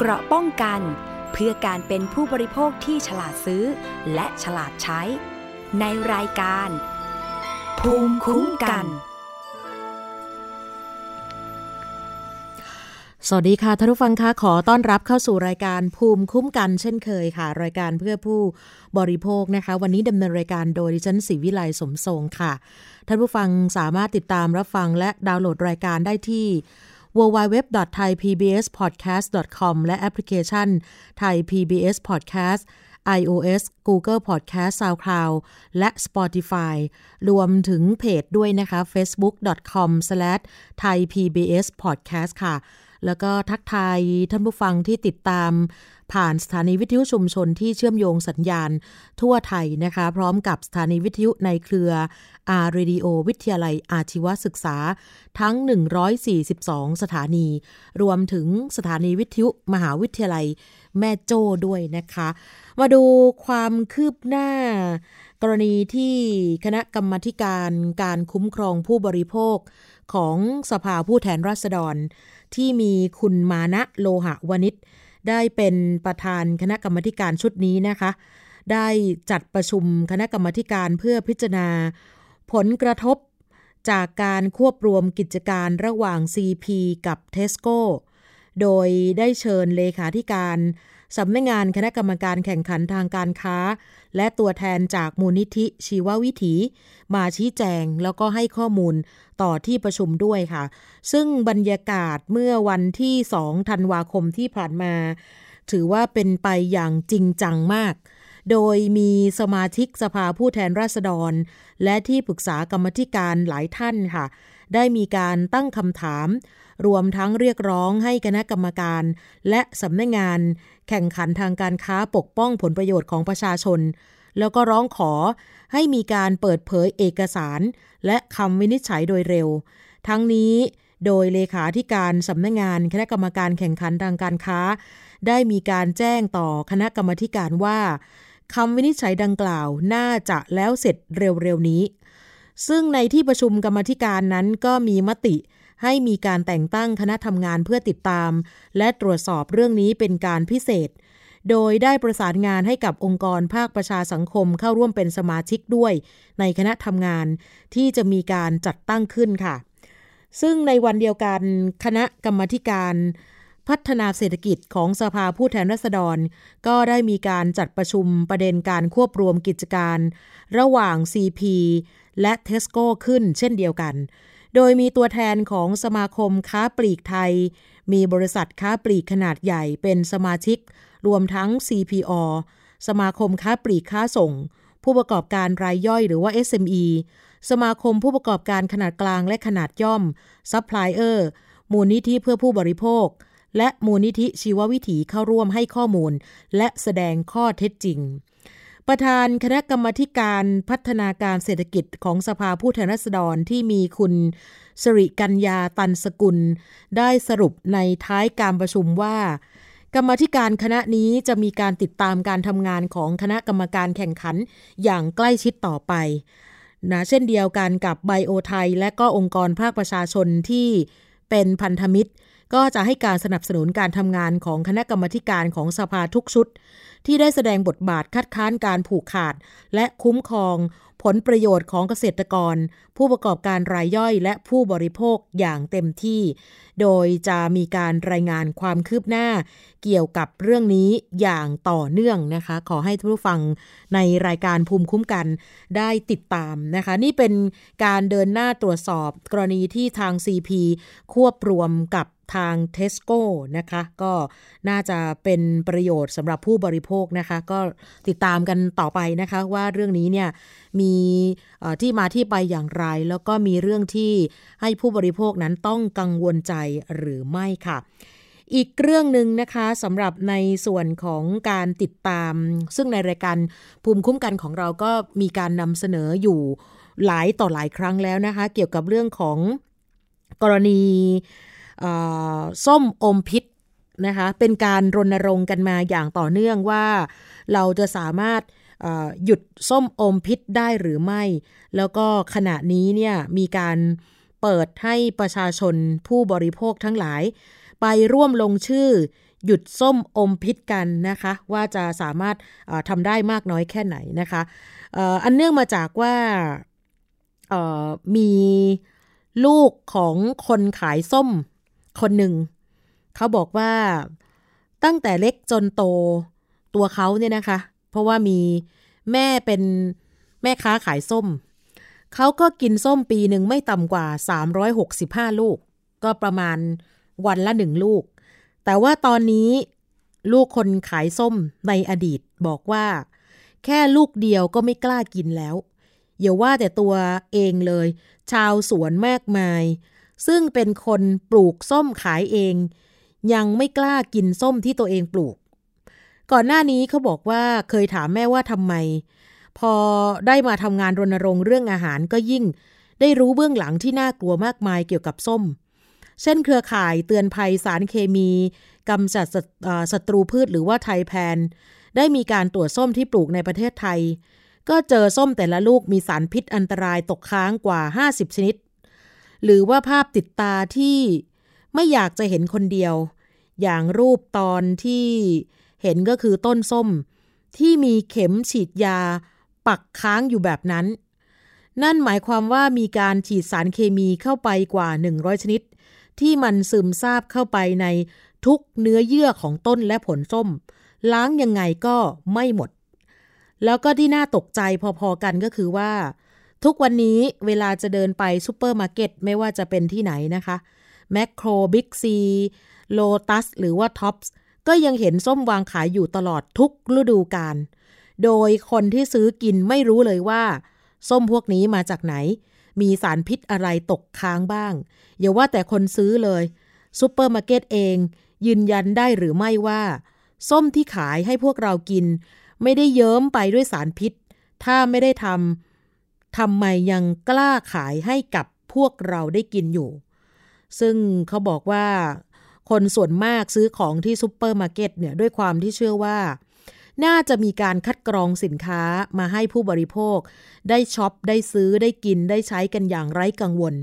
เกราะป้องกัน เพื่อการเป็นผู้บริโภคที่ฉลาดซื้อ และฉลาดใช้ ในรายการ ภูมิคุ้มกัน สวัสดีค่ะท่านผู้ฟังคะขอต้อนรับเข้าสู่รายการภูมิคุ้มกันเช่นเคยค่ะ รายการเพื่อผู้บริโภคนะคะ วันนี้ดำเนินรายการโดยดิฉันศิวิไลสมทรงค่ะท่านผู้ฟังสามารถติดตามรับฟังและดาวน์โหลดรายการได้ที่ www.thaipbspodcast.com และแอปพลิเคชัน Thai PBS Podcast iOS Google Podcast SoundCloud และ Spotify รวมถึงเพจด้วยนะคะ facebook.com/thaipbspodcast ค่ะ แล้วก็ทักทายท่านผู้ฟังที่ติดตามผ่านสถานีวิทยุชุมชนที่เชื่อมโยงสัญญาณทั่วไทยนะคะ พร้อมกับสถานีวิทยุในเครืออาร์เรดิโอวิทยาลัยอาชีวศึกษาทั้ง 142 สถานี รวมถึงสถานีวิทยุมหาวิทยาลัยแม่โจ้ด้วยนะคะ มาดูความคืบหน้ากรณีที่คณะกรรมการการคุ้มครองผู้บริโภคของสภาผู้แทนราษฎร ที่มีคุณมานะโลหะวณิชได้เป็นประธานคณะกรรมการชุดนี้นะคะ ได้จัดประชุมคณะกรรมการเพื่อพิจารณา ผลกระทบจากการควบรวมกิจการระหว่าง CP กับเทสโก้โดยได้เชิญเลขาธิการสำนักงานคณะกรรมการแข่งขันทางการค้า และตัวแทนจากมูลนิธิชีววิถี มาชี้แจงแล้วก็ให้ข้อมูล ต่อที่ประชุมด้วยค่ะ ซึ่งบรรยากาศเมื่อวันที่ 2 ธันวาคมที่ผ่านมา ถือว่าเป็นไปอย่างจริงจังมาก โดยมีสมาชิกสภาผู้แทนราษฎร และที่ปรึกษากรรมธิการหลายท่านค่ะ ได้มีการตั้งคำถาม รวมทั้งเรียกร้องให้คณะกรรมการ และสำนักงงาน แข่งขันทางการค้าปกป้องผลประโยชน์ของประชาชน แล้วก็ร้องขอให้มีการเปิดเผยเอกสาร และคำวินิจฉัยโดยเร็ว ทั้งนี้โดยเลขาธิการสำนักงงานคณะกรรมการแข่งขันทางการค้า ได้มีการแจ้งต่อคณะกรรมการว่าคำวินิจฉัยดังกล่าวน่าจะแล้วเสร็จเร็วๆนี้ ซึ่งในที่ประชุมกรรมธิการนั้นก็มีมติให้มีการแต่งตั้งคณะทำงานเพื่อติดตาม และตรวจสอบเรื่องนี้เป็นการพิเศษ โดยได้ประสานงานให้กับองค์กรภาคประชาสังคมเข้าร่วมเป็นสมาชิกด้วย ในคณะทำงานที่จะมีการจัดตั้งขึ้นค่ะ ซึ่งในวันเดียวกันคณะกรรมการพัฒนาเศรษฐกิจของสภาผู้แทนราษฎร ก็ได้มีการจัดประชุมประเด็นการควบรวมกิจการ ระหว่าง CP และเทสโก้ขึ้นเช่นเดียวกัน โดยมีตัวแทนของสมาคมค้าปลีกไทย มีบริษัทค้าปลีกขนาดใหญ่เป็นสมาชิก รวมทั้ง CPO สมาคมค้าปลีกค้าส่ง ผู้ประกอบการรายย่อยหรือว่า SME สมาคมผู้ประกอบการขนาดกลางและขนาดย่อมซัพพลายเออร์มูลนิธิเพื่อผู้บริโภค และมูลนิธิชีววิถีเข้าร่วมให้ข้อมูล และแสดงข้อเท็จจริง ประธานคณะกรรมการพัฒนาการเศรษฐกิจของสภาผู้แทนราษฎรที่มีคุณศิริกัญญาตันสกุล ได้สรุปในท้ายการประชุมว่า กรรมธิการคณะนี้จะมีการติดตามการทำงานของคณะกรรมการแข่งขันอย่างใกล้ชิดต่อไปนะเช่นเดียวกันกับไบโอไทย และก็องค์กรภาคประชาชนที่เป็นพันธมิตร ก็จะให้การสนับสนุนการทำงานของคณะกรรมการของสภาทุกชุด ที่ได้แสดงบทบาทคัดค้านการผูกขาด และคุ้มครอง ผลประโยชน์ของเกษตรกร ผู้ประกอบการรายย่อยและผู้บริโภคอย่างเต็มที่ โดยจะมีการรายงานความคืบหน้า เกี่ยวกับเรื่องนี้อย่างต่อเนื่องนะคะ ขอให้ทุกผู้ฟังในรายการภูมิคุ้มกันได้ติดตามนะคะ นี่เป็นการเดินหน้าตรวจสอบกรณีที่ทาง CP ควบรวมกับ ทางเทสโก้นะคะ ก็น่าจะเป็นประโยชน์สำหรับผู้บริโภคนะคะ ก็ติดตามกันต่อไปนะคะว่าเรื่องนี้เนี่ยมีที่มาที่ไปอย่างไร แล้วก็มีเรื่องที่ให้ผู้บริโภคนั้นต้องกังวลใจหรือไม่ค่ะอีกเรื่องหนึ่งนะคะสำหรับในส่วนของการติดตาม ซึ่งในรายการภูมิคุ้มกันของเราก็มีการนำเสนออยู่หลายต่อหลายครั้งแล้วนะคะ เกี่ยวกับเรื่องของกรณี ส้มอมพิษนะคะเป็นการรณรงค์กันมาอย่างต่อเนื่องว่าเราจะสามารถหยุดส้มอมพิษได้หรือไม่ แล้วก็ขณะนี้เนี่ยมีการเปิดให้ประชาชนผู้บริโภคทั้งหลาย ไปร่วมลงชื่อ หยุดส้มอมพิษกันนะคะ ว่าจะสามารถทำได้มากน้อยแค่ไหนนะคะอันเนื่องมาจากว่ามีลูกของคนขายส้ม คนหนึ่ง เขาบอกว่าตั้งแต่เล็กจนโตตัวเขาเนี่ยนะคะ เพราะว่ามีแม่เป็นแม่ค้าขายส้ม เขาก็กินส้มปีหนึ่งไม่ต่ำกว่า 365 ลูก ก็ประมาณวันละหนึ่งลูก แต่ว่าตอนนี้ลูกคนขายส้มในอดีตบอกว่า แค่ลูกเดียวก็ไม่กล้ากินแล้วอย่าว่าแต่ตัวเองเลย ชาวสวนมากมาย ซึ่งเป็นคนปลูกส้มขายเอง ยังไม่กล้ากินส้มที่ตัวเองปลูก ก่อนหน้านี้เขาบอกว่าเคยถามแม่ว่าทำไม พอได้มาทำงานรณรงค์เรื่องอาหารก็ยิ่ง ได้รู้เบื้องหลังที่น่ากลัวมากมายเกี่ยวกับส้ม เช่นเครือข่ายเตือนภัยสารเคมีกำจัดศัตรูพืชหรือว่าไทยแพน ได้มีการตรวจส้มที่ปลูกในประเทศไทย ก็เจอส้มแต่ละลูกมีสารพิษอันตรายตกค้างกว่า 50 ชนิด หรือว่าภาพติดตาที่ไม่อยากจะเห็นคนเดียว อย่างรูปตอนที่เห็นก็คือต้นส้ม ที่มีเข็มฉีดยา ปักค้างอยู่แบบนั้น นั่นหมายความว่ามีการฉีดสารเคมีเข้าไปกว่า 100 ชนิด ที่มันซึมซาบเข้าไปในทุกเนื้อเยื่อของต้นและผลส้ม ล้างยังไงก็ไม่หมด แล้วก็ที่น่าตกใจพอๆกันก็คือว่า ทุกวันนี้เวลาจะเดินไปซูเปอร์มาร์เก็ตไม่ว่าจะเป็นที่ไหนนะคะแมคโครบิ๊กซีโลตัสหรือว่าท็อปส์ก็ยังเห็นส้มวางขายอยู่ตลอดทุกฤดูกาลโดยคนที่ซื้อกินไม่รู้เลยว่า ส้มพวกนี้มาจากไหน มีสารพิษอะไรตกค้างบ้าง อย่าว่าแต่คนซื้อเลยซูเปอร์มาร์เก็ตเอง ยืนยันได้หรือไม่ว่า ส้มที่ขายให้พวกเรากิน ไม่ได้เยิ้มไปด้วยสารพิษ ถ้าไม่ได้ทำ ทำไมยังกล้าขายให้กับพวกเราได้กินอยู่ ซึ่งเขาบอกว่าคนส่วนมากซื้อของที่ซูเปอร์มาร์เก็ตเนี่ยด้วยความที่เชื่อว่า น่าจะมีการคัดกรองสินค้ามาให้ผู้บริโภค ได้ช็อป ได้ซื้อได้กินได้ใช้กันอย่างไร้กังวล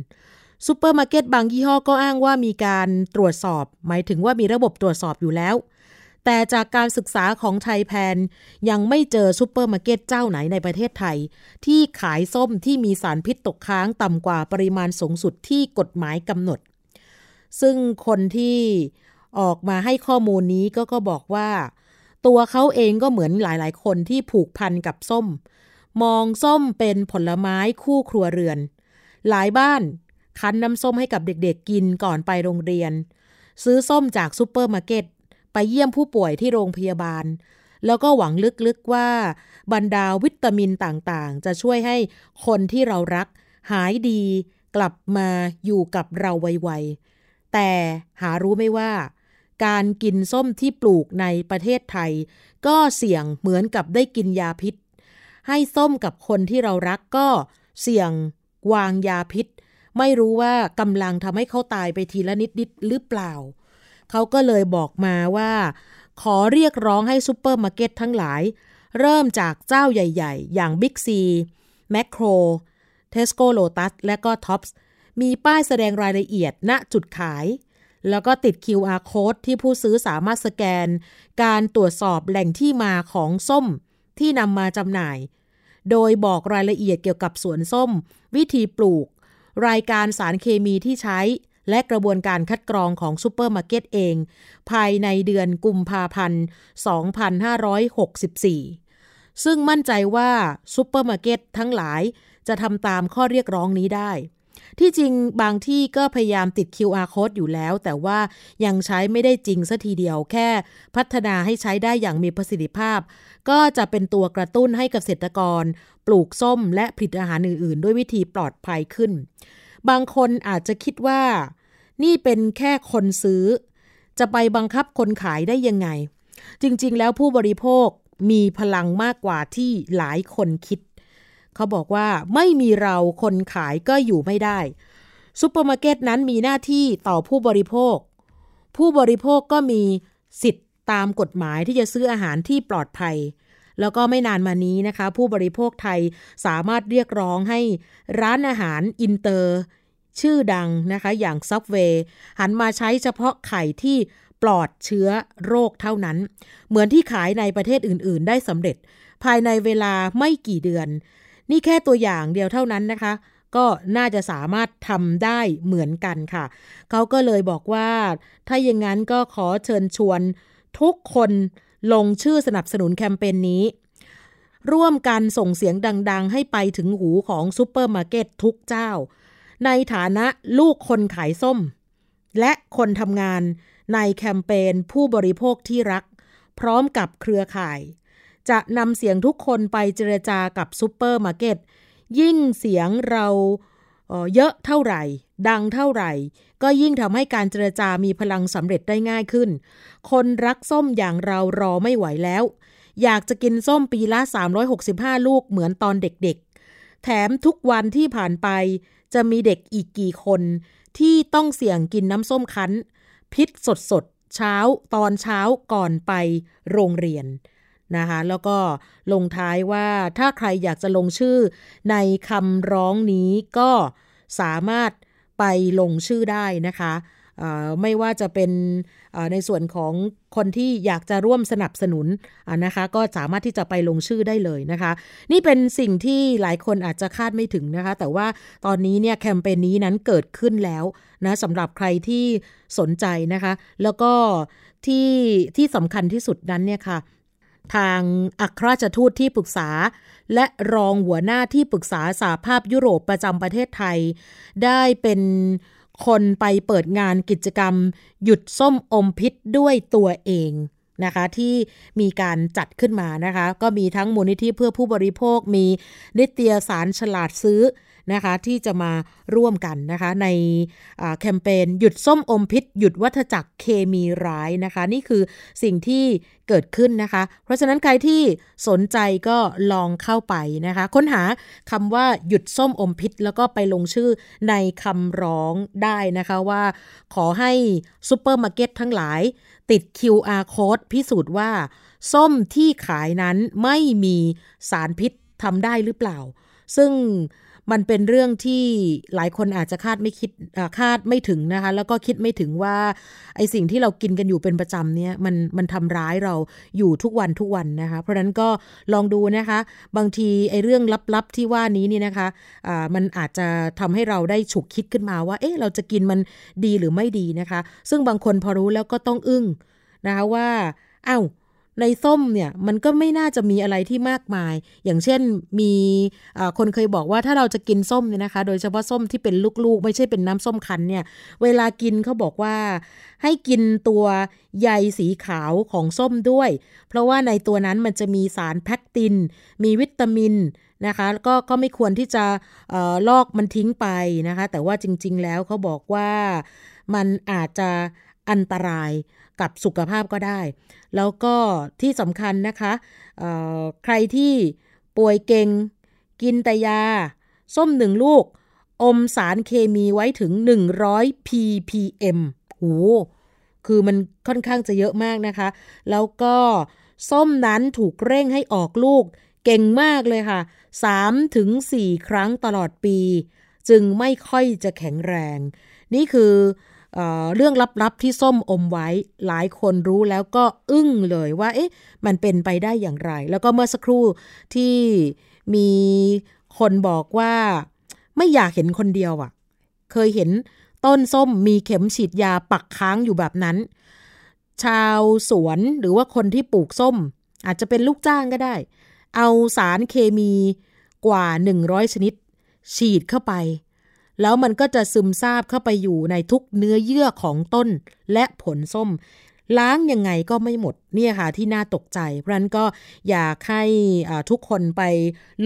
ซูเปอร์มาร์เก็ตบางยี่ห้อก็อ้างว่ามีการตรวจสอบ หมายถึงว่ามีระบบตรวจสอบอยู่แล้ว แต่จากการศึกษาของไทยแพนยังไม่เจอซูเปอร์มาร์เก็ตเจ้าไหนในประเทศไทย ที่ขายส้มที่มีสารพิษตกค้างต่ำกว่าปริมาณสูงสุดที่กฎหมายกำหนด ซึ่งคนที่ออกมาให้ข้อมูลนี้ก็ก็บอกว่า ตัวเขาเองก็เหมือนหลายๆ คนที่ผูกพันกับส้ม มองส้มเป็นผลไม้คู่ครัวเรือน หลายบ้านคั้นน้ำส้มให้กับเด็กๆกินก่อนไปโรงเรียน ซื้อส้มจากซูเปอร์มาร์เก็ต ไปเยี่ยมผู้ป่วยที่โรงพยาบาล แล้วก็หวังลึกๆว่า บรรดาวิตามินต่างๆ จะช่วยให้คนที่เรารัก หายดีกลับมาอยู่กับเราไวๆ แต่หารู้ไม่ว่า การกินส้มที่ปลูกในประเทศไทย ก็เสี่ยงเหมือนกับได้กินยาพิษ ให้ส้มกับคนที่เรารักก็เสี่ยงวางยาพิษ ไม่รู้ว่ากำลังทำให้เขาตายไปทีละนิดๆหรือเปล่า เขาก็เลยบอกมาว่า ขอเรียกร้องให้ซูเปอร์มาร์เก็ตทั้งหลาย เริ่มจากเจ้าใหญ่ ๆ อย่าง Big C แมคโครเทสโก้โลตัสและก็ท็อปส์มีป้ายแสดงรายละเอียดณจุดขาย แล้วก็ติด QR code ที่ผู้ซื้อสามารถสแกน การตรวจสอบแหล่งที่มาของส้มที่นำมาจำหน่าย โดยบอกรายละเอียดเกี่ยวกับสวนส้ม วิธีปลูก รายการสารเคมีที่ใช้ และกระบวนการคัดกรองของซูเปอร์มาร์เก็ตเอง ภายในเดือนกุมภาพันธ์ 2564 ซึ่งมั่นใจว่าซูเปอร์มาร์เก็ตทั้งหลายจะทำตามข้อเรียกร้องนี้ได้ ที่จริงบางที่ก็พยายามติด QR code อยู่แล้ว แต่ว่ายังใช้ไม่ได้จริงสัทีเดียวแค่พัฒนาให้ใช้ได้อย่างมีประสิทธิภาพ ก็จะเป็นตัวกระตุ้นให้เกษตรกร ปลูกส้มและผลิตอาหารอื่น ๆ ด้วยวิธีปลอดภัยขึ้น บางคนอาจจะคิดว่า นี่เป็นแค่คนซื้อ จะไปบังคับคนขายได้ยังไง จริงๆ แล้วผู้บริโภคมีพลังมากกว่าที่หลายคนคิด เขาบอกว่าไม่มีเราคนขายก็อยู่ไม่ได้ซูเปอร์มาร์เก็ตนั้นมีหน้าที่ต่อผู้บริโภค ผู้บริโภคก็มีสิทธิ์ตามกฎหมายที่จะซื้ออาหารที่ปลอดภัย แล้วก็ไม่นานมานี้นะคะ ผู้บริโภคไทยสามารถเรียกร้องให้ร้านอาหารอินเตอร์ ชื่อดังนะคะ อย่างซับเวย์หันมาใช้เฉพาะไข่ที่ปลอดเชื้อโรคเท่านั้น เหมือนที่ขายในประเทศอื่น ๆ ได้สำเร็จ ภายในเวลาไม่กี่เดือน นี่แค่ตัวอย่างเดียวเท่านั้นนะคะก็น่าจะสามารถทำได้เหมือนกันค่ะ เขาก็เลยบอกว่า ถ้าอย่างนั้นก็ขอเชิญชวนทุกคนลงชื่อสนับสนุนแคมเปญนี้ ร่วมกันส่งเสียงดัง ๆ ให้ไปถึงหูของซูเปอร์มาร์เก็ตทุกเจ้า ในฐานะลูกคนขายส้ม และคนทำงานในแคมเปญผู้บริโภคที่รัก พร้อมกับเครือข่าย จะนำเสียงทุกคนไปเจรจากับซูเปอร์มาร์เก็ตยิ่งเสียงเราเยอะเท่าไหร่ ดังเท่าไหร่ ก็ยิ่งทำให้การเจรจามีพลังสำเร็จได้ง่ายขึ้น คนรักส้มอย่างเรารอไม่ไหวแล้ว อยากจะกินส้มปีละ 365 ลูกเหมือนตอนเด็กๆ แถมทุกวันที่ผ่านไป จะมีเด็กอีกกี่คน ที่ต้องเสี่ยงกินน้ำส้มคั้น พิษสดสดเช้าตอนเช้าก่อนไปโรงเรียนนะคะแล้วก็ลงท้ายว่าถ้าใครอยากจะลงชื่อในคำร้องนี้ก็สามารถ ไปลงชื่อได้นะคะไม่ว่าจะเป็นในส่วนของคนที่อยากจะร่วมสนับสนุนนะคะ ก็สามารถที่จะไปลงชื่อได้เลยนะคะ นี่เป็นสิ่งที่หลายคนอาจจะคาดไม่ถึงนะคะ แต่ว่าตอนนี้เนี่ยแคมเปญนี้นั้นเกิดขึ้นแล้วนะสำหรับใครที่สนใจนะคะ แล้วก็ที่ที่สำคัญที่สุดนั้นเนี่ยค่ะทางอัครราชทูตที่ปรึกษา และรองหัวหน้าที่ปรึกษาสาภาพยุโรปประจำประเทศไทย ได้เป็นคนไปเปิดงานกิจกรรม หยุดส้มอมพิษด้วยตัวเองนะคะที่มีการจัดขึ้นมานะคะ ก็มีทั้งมูลนิธิเพื่อผู้บริโภคมีนิตยสารฉลาดซื้อ นะคะที่จะมาร่วมกันนะคะในแคมเปญหยุดส้มอมพิษ หยุดวัฏจักรเคมีร้ายนะคะ นี่คือสิ่งที่เกิดขึ้นนะคะ เพราะฉะนั้นใครที่สนใจก็ลองเข้าไปนะคะ ค้นหาคำว่าหยุดส้มอมพิษ แล้วก็ไปลงชื่อในคำร้องได้นะคะว่า ขอให้ซูเปอร์มาร์เก็ตทั้งหลาย ติด QR code พิสูจน์ว่า ส้มที่ขายนั้นไม่มีสารพิษทำได้หรือเปล่า ซึ่ง มันเป็นเรื่องที่หลายคนอาจจะคาดไม่คิดคาดไม่ถึงนะคะ แล้วก็คิดไม่ถึงว่าไอสิ่งที่เรากินกันอยู่เป็นประจำเนี่ยมันมันทำร้ายเราอยู่ทุกวันทุกวันนะคะ เพราะนั้นก็ลองดูนะคะ บางทีไอเรื่องลับๆที่ว่านี้นี่นะคะะมันอาจจะทำให้เราได้ฉุกคิดขึ้นมาว่า เอ๊ะเราจะกินมันดีหรือไม่ดีนะคะ ซึ่งบางคนพอรู้แล้วก็ต้องอึ้งนะคะว่าอา้าว ในส้มเนี่ยมันก็ไม่น่าจะมีอะไรที่มากมาย อย่างเช่นมีคนเคยบอกว่าถ้าเราจะกินส้มเนี่ยนะคะ โดยเฉพาะส้มที่เป็นลูกๆ ไม่ใช่เป็นน้ำส้มคั้นเนี่ย เวลากินเขาบอกว่าให้กินตัวใยสีขาวของส้มด้วย เพราะว่าในตัวนั้นมันจะมีสารแพคติน มีวิตามินนะคะก็ก็ไม่ควรที่จะออลอกมันทิ้งไปนะคะ แต่ว่าจริง ๆ แล้วเขาบอกว่ามันอาจจะอันตราย กับสุขภาพก็ได้ แล้วก็ที่สำคัญนะคะใครที่ป่วยเก่งกินแต่ยา ส้มหนึ่งลูก อมสารเคมีไว้ถึง 100 ppm โหคือมันค่อนข้างจะเยอะมากนะคะ แล้วก็ส้มนั้นถูกเร่งให้ออกลูก เก่งมากเลยค่ะ 3-4ถึงครั้งตลอดปี จึงไม่ค่อยจะแข็งแรง นี่คือ เรื่องลับๆที่ส้มอมไว้ หลายคนรู้แล้วก็อึ้งเลยว่า เอ๊ะ มันเป็นไปได้อย่างไร แล้วก็เมื่อสักครู่ที่มีคนบอกว่าไม่อยากเห็นคนเดียวอะ่ะ เคยเห็นต้นส้มมีเข็มฉีดยาปักค้างอยู่แบบนั้น ชาวสวนหรือว่าคนที่ปลูกส้ม อาจจะเป็นลูกจ้างก็ได้ เอาสารเคมีกว่า 100 ชนิด ฉีดเข้าไป แล้วมันก็จะซึมซาบเข้าไปอยู่ในทุกเนื้อเยื่อของต้นและผลส้ม ล้างยังไงก็ไม่หมดเนี่ยค่ะที่น่าตกใจ เพราะนั้นก็อยากให้ทุกคนไป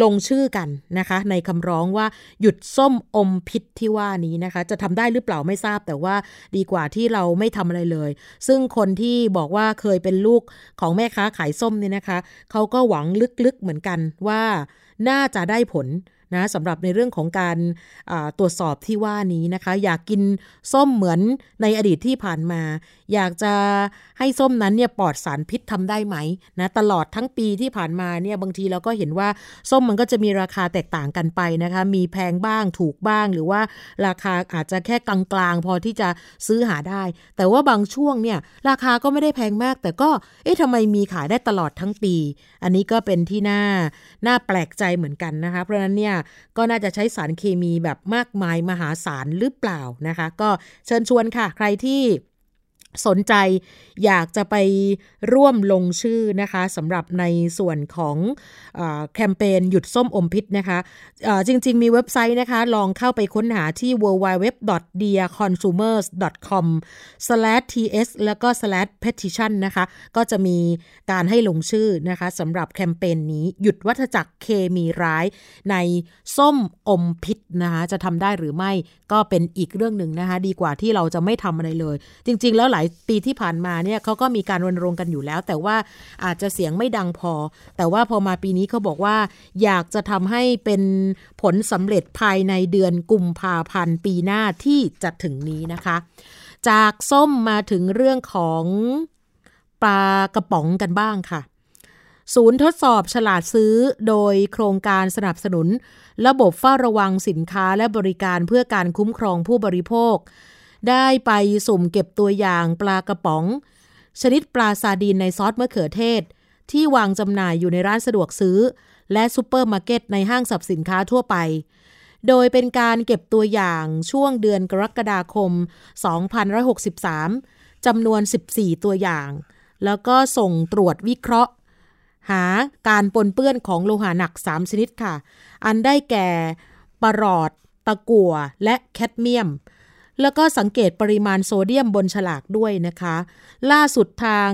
ลงชื่อกันนะคะ ในคำร้องว่าหยุดส้มอมพิษที่ว่านี้นะคะ จะทำได้หรือเปล่าไม่ทราบแต่ว่าดีกว่าที่เราไม่ทำอะไรเลย ซึ่งคนที่บอกว่าเคยเป็นลูกของแม่ค้าขายส้มเนี่ยนะคะเขาก็หวังลึกๆเหมือนกันว่าน่าจะได้ผล นะสำหรับในเรื่องของการตรวจสอบที่ว่านี้นะคะ อยากกินส้มเหมือนในอดีตที่ผ่านมา อยากจะให้ส้มนั้นเนี่ยปลอดสารพิษทำได้ไหมนะตลอดทั้งปีที่ผ่านมาเนี่ยบางทีเราก็เห็นว่าส้มมันก็จะมีราคาแตกต่างกันไปนะคะ มีแพงบ้างถูกบ้างหรือว่าราคาอาจจะแค่กลางๆ พอที่จะซื้อหาได้ แต่ว่าบางช่วงเนี่ยราคาก็ไม่ได้แพงมาก แต่ก็เอ๊ะทำไมมีขายได้ตลอดทั้งปี อันนี้ก็เป็นที่น่าน่าแปลกใจเหมือนกันนะคะ เพราะนั้นเนี่ยก็น่าจะใช้สารเคมีแบบมากมายมหาศาลหรือเปล่านะคะ ก็เชิญชวนค่ะ ใครที่ สนใจอยากจะไปร่วมลงชื่อนะคะสำหรับในส่วนของอแคมเปญหยุดส้มอมพิษนะคะจริง ๆ มีเว็บไซต์นะคะ ลองเข้าไปค้นหาที่ www.dearconsumers.com/ts แล้วก็ /petition นะคะ ก็จะมีการให้ลงชื่อนะคะสำหรับแคมเปญนี้หยุดวัฏจักรเคมีร้ายในส้มอมพิษนะคะจะทำได้หรือไม่ก็เป็นอีกเรื่องหนึ่งนะคะ ดีกว่าที่เราจะไม่ทำอะไรเลย จริง ๆ แล้วหลายปีที่ผ่านมาเนี่ยเขาก็มีการรณรงค์กันอยู่แล้ว แต่ว่าอาจจะเสียงไม่ดังพอ แต่ว่าพอมาปีนี้เขาบอกว่า อยากจะทำให้เป็นผลสำเร็จภายในเดือนกุมภาพันธ์ปีหน้าที่จะถึงนี้นะคะ จากส้มมาถึงเรื่องของปลากระป๋องกันบ้างค่ะศูนย์ทดสอบฉลาดซื้อโดยโครงการสนับสนุน ระบบเฝ้าระวังสินค้าและบริการเพื่อการคุ้มครองผู้บริโภค ได้ไปสุ่มเก็บตัวอย่างปลากระป๋อง ชนิดปลาซาร์ดีนในซอสมะเขือเทศ ที่วางจำหน่ายอยู่ในร้านสะดวกซื้อ และซูเปอร์มาร์เก็ตในห้างสรรพสินค้าทั่วไป โดยเป็นการเก็บตัวอย่างช่วงเดือนกรกฎาคม 2563จำนวน 14 ตัวอย่าง แล้วก็ส่งตรวจวิเคราะห์ หาการปนเปื้อนของโลหะหนัก 3 ชนิดค่ะ อันได้แก่ปรอด ตะกั่วและแคดเมียม แล้วก็สังเกตปริมาณโซเดียมบนฉลากด้วยนะคะ ล่าสุดทาง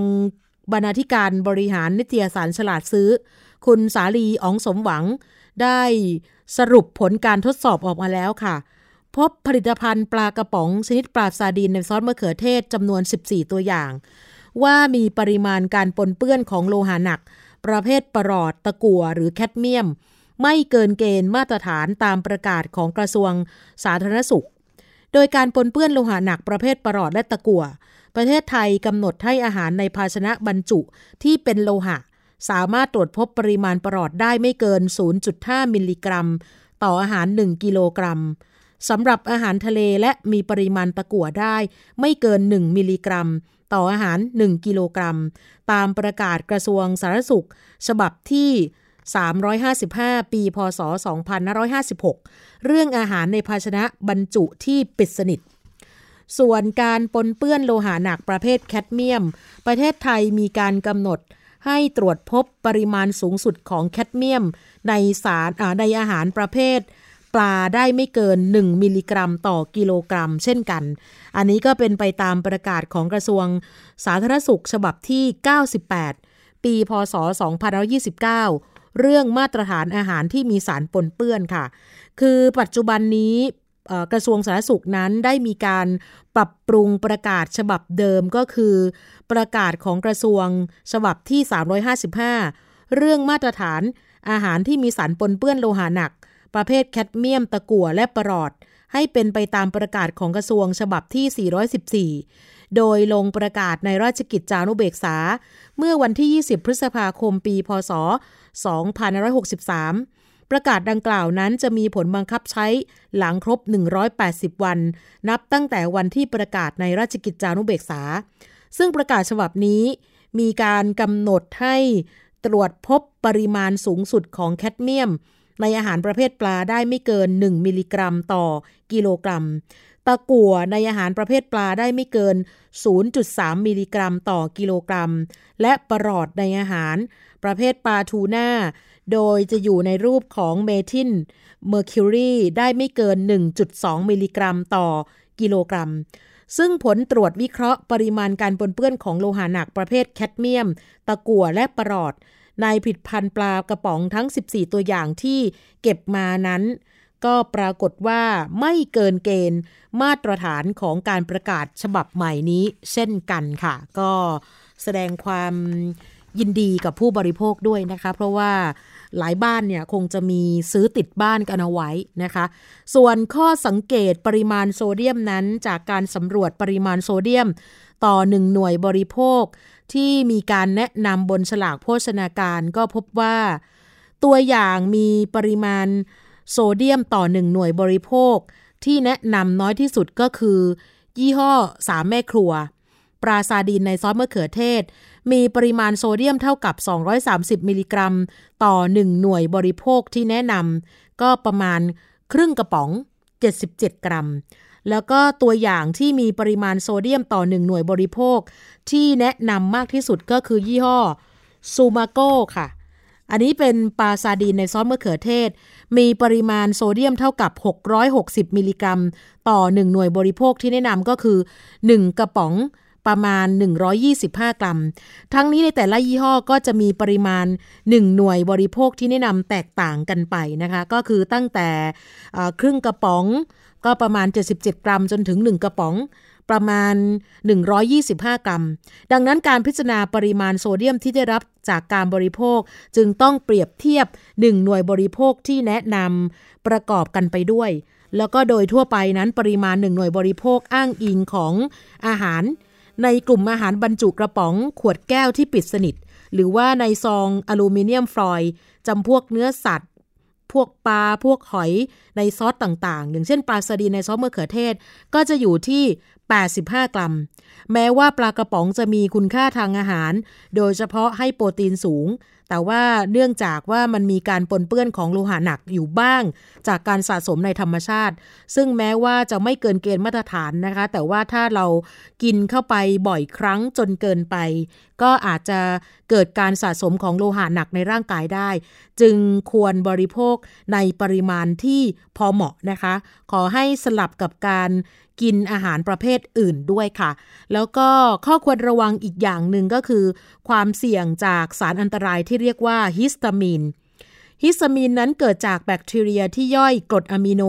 บรรณาธิการบริหารนิตยสารฉลาดซื้อ คุณสาลีอ๋องสมหวัง ได้สรุปผลการทดสอบออกมาแล้วค่ะ พบผลิตภัณฑ์ปลากระป๋องชนิดปลาซาดีนในซอสมะเขือเทศจำนวน 14 ตัวอย่าง ว่ามีปริมาณการปนเปื้อนของโลหะหนัก ประเภทปรอดตะกั่วหรือแคดเมียม ไม่เกินเกณฑ์มาตรฐานตามประกาศของกระทรวงสาธารณสุข โดยการปนเปื้อนโลหะหนักประเภทปรอดและตะกั่ว ประเทศไทยกำหนดให้อาหารในภาชนะบรรจุที่เป็นโลหะ สามารถตรวจพบปริมาณปรอดได้ไม่เกิน 0.5 มิลลิกรัม ต่ออาหาร 1 กิโลกรัมสำหรับอาหารทะเลและมีปริมาณตะกั่วได้ ไม่เกิน 1 มิลลิกรัม ต่ออาหาร 1 กิโลกรัม ตามประกาศกระทรวงสาธารณสุข ฉบับที่ 355 ปี พศ 2556 เรื่องอาหารในภาชนะบรรจุที่ปิดสนิท ส่วนการปนเปื้อนโลหะหนักประเภทแคดเมียม ประเทศไทยมีการกำหนดให้ตรวจพบปริมาณสูงสุดของแคดเมียม ในสารในอาหารประเภท ปลาได้ไม่เกิน 1 มิลลิกรัมต่อกิโลกรัม เช่นกัน อันนี้ก็เป็นไปตามประกาศของกระทรวงสาธารณสุขฉบับที่ 98 ปี พศ 2529 เรื่องมาตรฐานอาหารที่มีสารปนเปื้อนค่ะ คือปัจจุบันนี้กระทรวงสาธารณสุขนั้นได้มีการปรับปรุงประกาศฉบับเดิมก็คือ ประกาศของกระทรวงฉบับที่ 355 เรื่องมาตรฐานอาหารที่มีสารปนเปื้อนโลหะหนัก ประเภทแคดเมียมตะกั่วและปรอด ให้เป็นไปตามประกาศของกระทรวงฉบับที่ 414 โดยลงประกาศในราชกิจจานุเบกษา เมื่อวันที่ 20 พฤษภาคมปี พศ 2563 ประกาศดังกล่าวนั้นจะมีผลบังคับใช้หลังครบ 180 วัน นับตั้งแต่วันที่ประกาศในราชกิจจานุเบกษา ซึ่งประกาศฉบับนี้ มีการกำหนดให้ตรวจพบปริมาณสูงสุดของแคดเมียม ในอาหารประเภทปลาได้ไม่เกิน 1 มิลลิกรัมต่อกิโลกรัม ตะกั่วในอาหารประเภทปลาได้ไม่เกิน 0.3 มิลลิกรัมต่อกิโลกรัม และปรอดในอาหารประเภทปลาทูน่า โดยจะอยู่ในรูปของเมทิลเมอร์คิวรีได้ไม่เกิน 1.2 มิลลิกรัมต่อกิโลกรัม ซึ่งผลตรวจวิเคราะห์ปริมาณการปนเปื้อนของโลหะหนักประเภทแคดเมียม ตะกั่วและปรอดในผลิตภัณฑ์ปลากระป๋องทั้ง 14 ตัวอย่างที่เก็บมานั้น ก็ปรากฏว่าไม่เกินเกณฑ์มาตรฐานของการประกาศฉบับใหม่นี้เช่นกันค่ะ ก็แสดงความยินดีกับผู้บริโภคด้วยนะคะ เพราะว่าหลายบ้านเนี่ยคงจะมีซื้อติดบ้านกันเอาไว้นะคะ ส่วนข้อสังเกตปริมาณโซเดียมนั้น จากการสำรวจปริมาณโซเดียม ต่อหนึ่งหน่วยบริโภค ที่มีการแนะนำบนฉลากโภชนาการก็พบว่า ตัวอย่างมีปริมาณ โซเดียมต่อหนึ่งหน่วยบริโภค ที่แนะนำน้อยที่สุดก็คือ ยี่ห้อสามแม่ครัวปราซาดีนในซอสมะเขือเทศ มีปริมาณโซเดียมเท่ากับ 230 มิลลิกรัม ต่อ 1 หน่วยบริโภคที่แนะนำก็ประมาณครึ่งกระป๋อง 77 กรัม แล้วก็ตัวอย่างที่มีปริมาณโซเดียมต่อ 1 หน่วยบริโภค ที่แนะนำมากที่สุดก็คือยี่ห้อซูมาโก้ค่ะ อันนี้เป็นปลาซาดีนในซอสมะเขือเทศ มีปริมาณโซเดียมเท่ากับ 660 มิลลิกรัม ต่อ 1 หน่วยบริโภคที่แนะนำก็คือ 1 กระป๋องประมาณ 125 กรัม ทั้งนี้ในแต่ละยี่ห้อก็จะมีปริมาณ 1 หน่วยบริโภคที่แนะนำแตกต่างกันไปนะคะ ก็คือตั้งแต่ครึ่งกระป๋องก็ประมาณ 77 กรัมจนถึง 1 กระป๋องประมาณ 125 กรัม ดังนั้นการพิจารณาปริมาณโซเดียมที่ได้รับ จากการบริโภค จึงต้องเปรียบเทียบ 1 หน่วยบริโภคที่แนะนำประกอบกันไปด้วย แล้วก็โดยทั่วไปนั้นปริมาณ 1 หน่วยบริโภคอ้างอิงของอาหาร ในกลุ่มอาหารบรรจุกระป๋อง ขวดแก้วที่ปิดสนิท หรือว่าในซองอลูมิเนียมฟอยล์จำพวกเนื้อสัตว์พวกปลา พวกหอยในซอสต่างๆ อย่างเช่นปลาสดีในซอสมะเขือเทศ ก็จะอยู่ที่ 85 กรัม แม้ว่าปลากระป๋องจะมีคุณค่าทางอาหาร โดยเฉพาะให้โปรตีนสูงแต่ว่าเนื่องจากว่ามันมีการปนเปื้อนของโลหะหนักอยู่บ้าง จากการสะสมในธรรมชาติ ซึ่งแม้ว่าจะไม่เกินเกณฑ์มาตรฐานนะคะ แต่ว่าถ้าเรากินเข้าไปบ่อยครั้งจนเกินไป ก็อาจจะเกิดการสะสมของโลหะหนักในร่างกายได้ จึงควรบริโภคในปริมาณที่พอเหมาะนะคะ ขอให้สลับกับการกินอาหารประเภทอื่นด้วยค่ะ แล้วก็ข้อควรระวังอีกอย่างหนึ่งก็คือ ความเสี่ยงจากสารอันตรายที่เรียกว่าฮิสตามีน ฮิสตามีนนั้นเกิดจากแบคทีเรียที่ย่อยกรดอะมิโน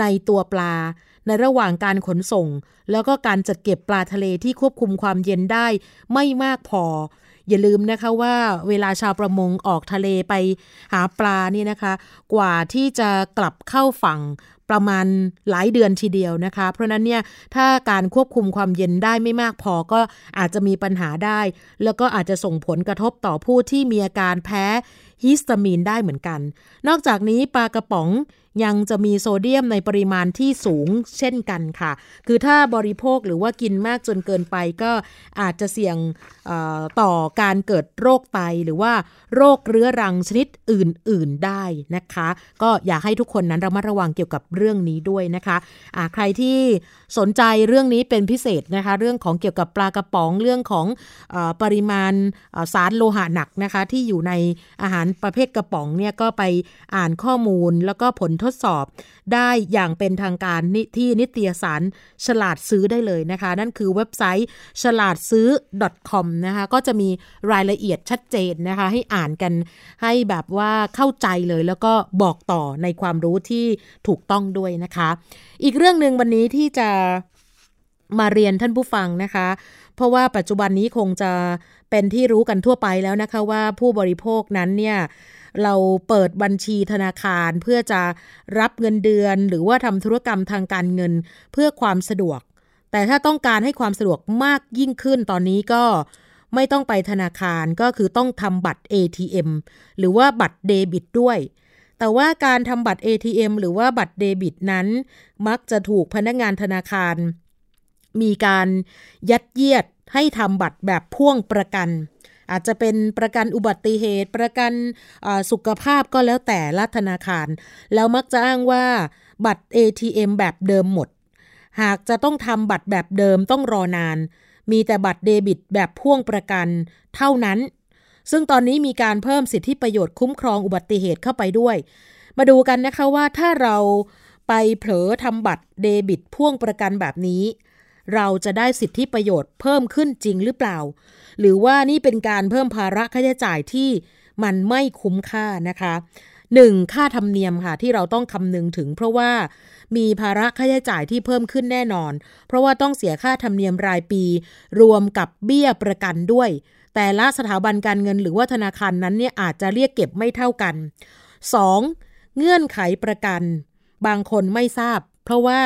ในตัวปลา ในระหว่างการขนส่ง แล้วก็การจัดเก็บปลาทะเลที่ควบคุมความเย็นได้ไม่มากพอ อย่าลืมนะคะว่าเวลาชาวประมงออกทะเลไปหาปลานี่นะคะ กว่าที่จะกลับเข้าฝั่ง ประมาณหลายเดือนทีเดียวนะคะ เพราะนั้นเนี่ยถ้าการควบคุมความเย็นได้ไม่มากพอก็อาจจะมีปัญหาได้ แล้วก็อาจจะส่งผลกระทบต่อผู้ที่มีอาการแพ้ฮิสตามีนได้เหมือนกัน นอกจากนี้ปลากระป๋องยังจะมีโซเดียมในปริมาณที่สูงเช่นกันค่ะ คือถ้าบริโภคหรือว่ากินมากจนเกินไปก็อาจจะเสี่ยงต่อการเกิดโรคไต หรือว่าโรคเรื้อรังชนิดอื่น ๆได้นะคะ ก็อยากให้ทุกคนนั้นระมัดระวังเกี่ยวกับเรื่องนี้ด้วยนะคะะใครที่สนใจเรื่องนี้เป็นพิเศษนะคะ เรื่องของเกี่ยวกับปลากระป๋องเรื่องของอปริมาณสารโลหะหนักนะคะ ที่อยู่ในอาหารประเภทกระป๋องเนี่ยก็ไปอ่านข้อมูลแล้วก็ผลทดดสอบได้อย่างเป็นทางการที่นิตยสารฉลาดซื้อได้เลยนะคะ นั่นคือเว็บไซต์ฉลาดซื้อ .com นะคะก็จะมีรายละเอียดชัดเจนนะคะ ให้อ่านกันให้แบบว่าเข้าใจเลยแล้วก็บอกต่อในความรู้ที่ถูกต้องด้วยนะคะ อีกเรื่องหนึ่งวันนี้ที่จะมาเรียนท่านผู้ฟังนะคะ เพราะว่าปัจจุบันนี้คงจะเป็นที่รู้กันทั่วไปแล้วนะคะว่าผู้บริโภคนั้นเนี่ย เราเปิดบัญชีธนาคารเพื่อจะรับเงินเดือน หรือว่าทำธุรกรรมทางการเงินเพื่อความสะดวก แต่ถ้าต้องการให้ความสะดวกมากยิ่งขึ้นตอนนี้ก็ไม่ต้องไปธนาคารก็คือต้องทำบัตร ATM หรือว่าบัตรเดบิตด้วย แต่ว่าการทำบัตร ATM หรือว่าบัตรเดบิตนั้น มักจะถูกพนักงานธนาคาร มีการยัดเยียดให้ทำบัตรแบบพ่วงประกัน อาจจะเป็นประกันอุบัติเหตุ ประกันสุขภาพก็แล้วแต่ละธนาคาร แล้วมักจะอ้างว่าบัตร ATM แบบเดิมหมด หากจะต้องทำบัตรแบบเดิมต้องรอนาน มีแต่บัตรเดบิตแบบพ่วงประกันเท่านั้น ซึ่งตอนนี้มีการเพิ่มสิทธิประโยชน์คุ้มครองอุบัติเหตุเข้าไปด้วย มาดูกันนะคะว่าถ้าเราไปเผลอทำบัตรเดบิตพ่วงประกันแบบนี้ เราจะได้สิทธิประโยชน์เพิ่มขึ้นจริงหรือเปล่า หรือว่านี่เป็นการเพิ่มภาระค่าใช้จ่ายที่มันไม่คุ้มค่านะคะ 1. ค่าธรรมเนียมค่ะที่เราต้องคำนึงถึง เพราะว่ามีภาระค่าใช้จ่ายที่เพิ่มขึ้นแน่นอน เพราะว่าต้องเสียค่าธรรมเนียมรายปี รวมกับเบี้ยประกันด้วย แต่ละสถาบันการเงินหรือว่าธนาคารนั้นเนี่ยอาจจะเรียกเก็บไม่เท่ากัน 2. เงื่อนไขประกัน บางคนไม่ทราบ เพราะว่า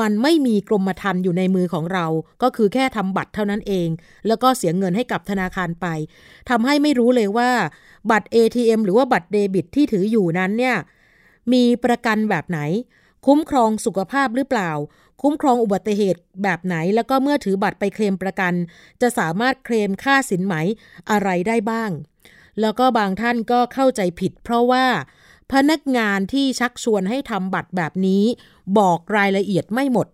มันไม่มีกรมธรรม์อยู่ในมือของเรา ก็คือแค่ทำบัตรเท่านั้นเอง แล้วก็เสียเงินให้กับธนาคารไปทำให้ไม่รู้เลยว่า บัตร ATM หรือว่าบัตรเดบิตที่ถืออยู่นั้นเนี่ยมีประกันแบบไหน คุ้มครองสุขภาพหรือเปล่า คุ้มครองอุบัติเหตุแบบไหน แล้วก็เมื่อถือบัตรไปเคลมประกัน จะสามารถเคลมค่าสินไหมอะไรได้บ้าง แล้วก็บางท่านก็เข้าใจผิด เพราะว่า พนักงานที่ชักชวนให้ทำบัตรแบบนี้ บอกรายละเอียดไม่หมด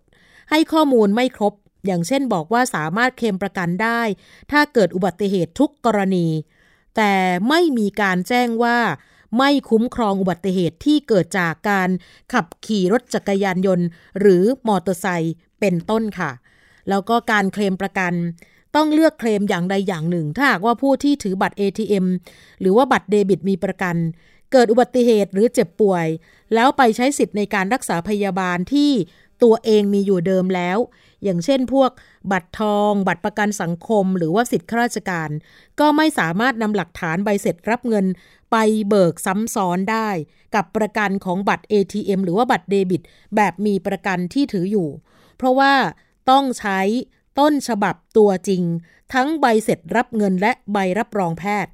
ให้ข้อมูลไม่ครบ อย่างเช่นบอกว่าสามารถเคลมประกันได้ ถ้าเกิดอุบัติเหตุทุกกรณี แต่ไม่มีการแจ้งว่า ไม่คุ้มครองอุบัติเหตุที่เกิดจากการขับขี่รถจักรยานยนต์ หรือมอเตอร์ไซค์เป็นต้นค่ะ แล้วก็การเคลมประกันต้องเลือกเคลมอย่างใดอย่างหนึ่ง ถ้าหากว่าผู้ที่ถือบัตร ATM หรือว่าบัตรเดบิตมีประกัน เกิดอุบัติเหตุหรือเจ็บป่วย แล้วไปใช้สิทธิ์ในการรักษาพยาบาลที่ตัวเองมีอยู่เดิมแล้ว อย่างเช่นพวกบัตรทอง บัตรประกันสังคม หรือว่าสิทธิข้าราชการ ก็ไม่สามารถนำหลักฐานใบเสร็จรับเงินไปเบิกซ้ำซ้อนได้ กับประกันของบัตร ATM หรือว่าบัตรเดบิต แบบมีประกันที่ถืออยู่ เพราะว่าต้องใช้ต้นฉบับตัวจริง ทั้งใบเสร็จรับเงินและใบรับรองแพทย์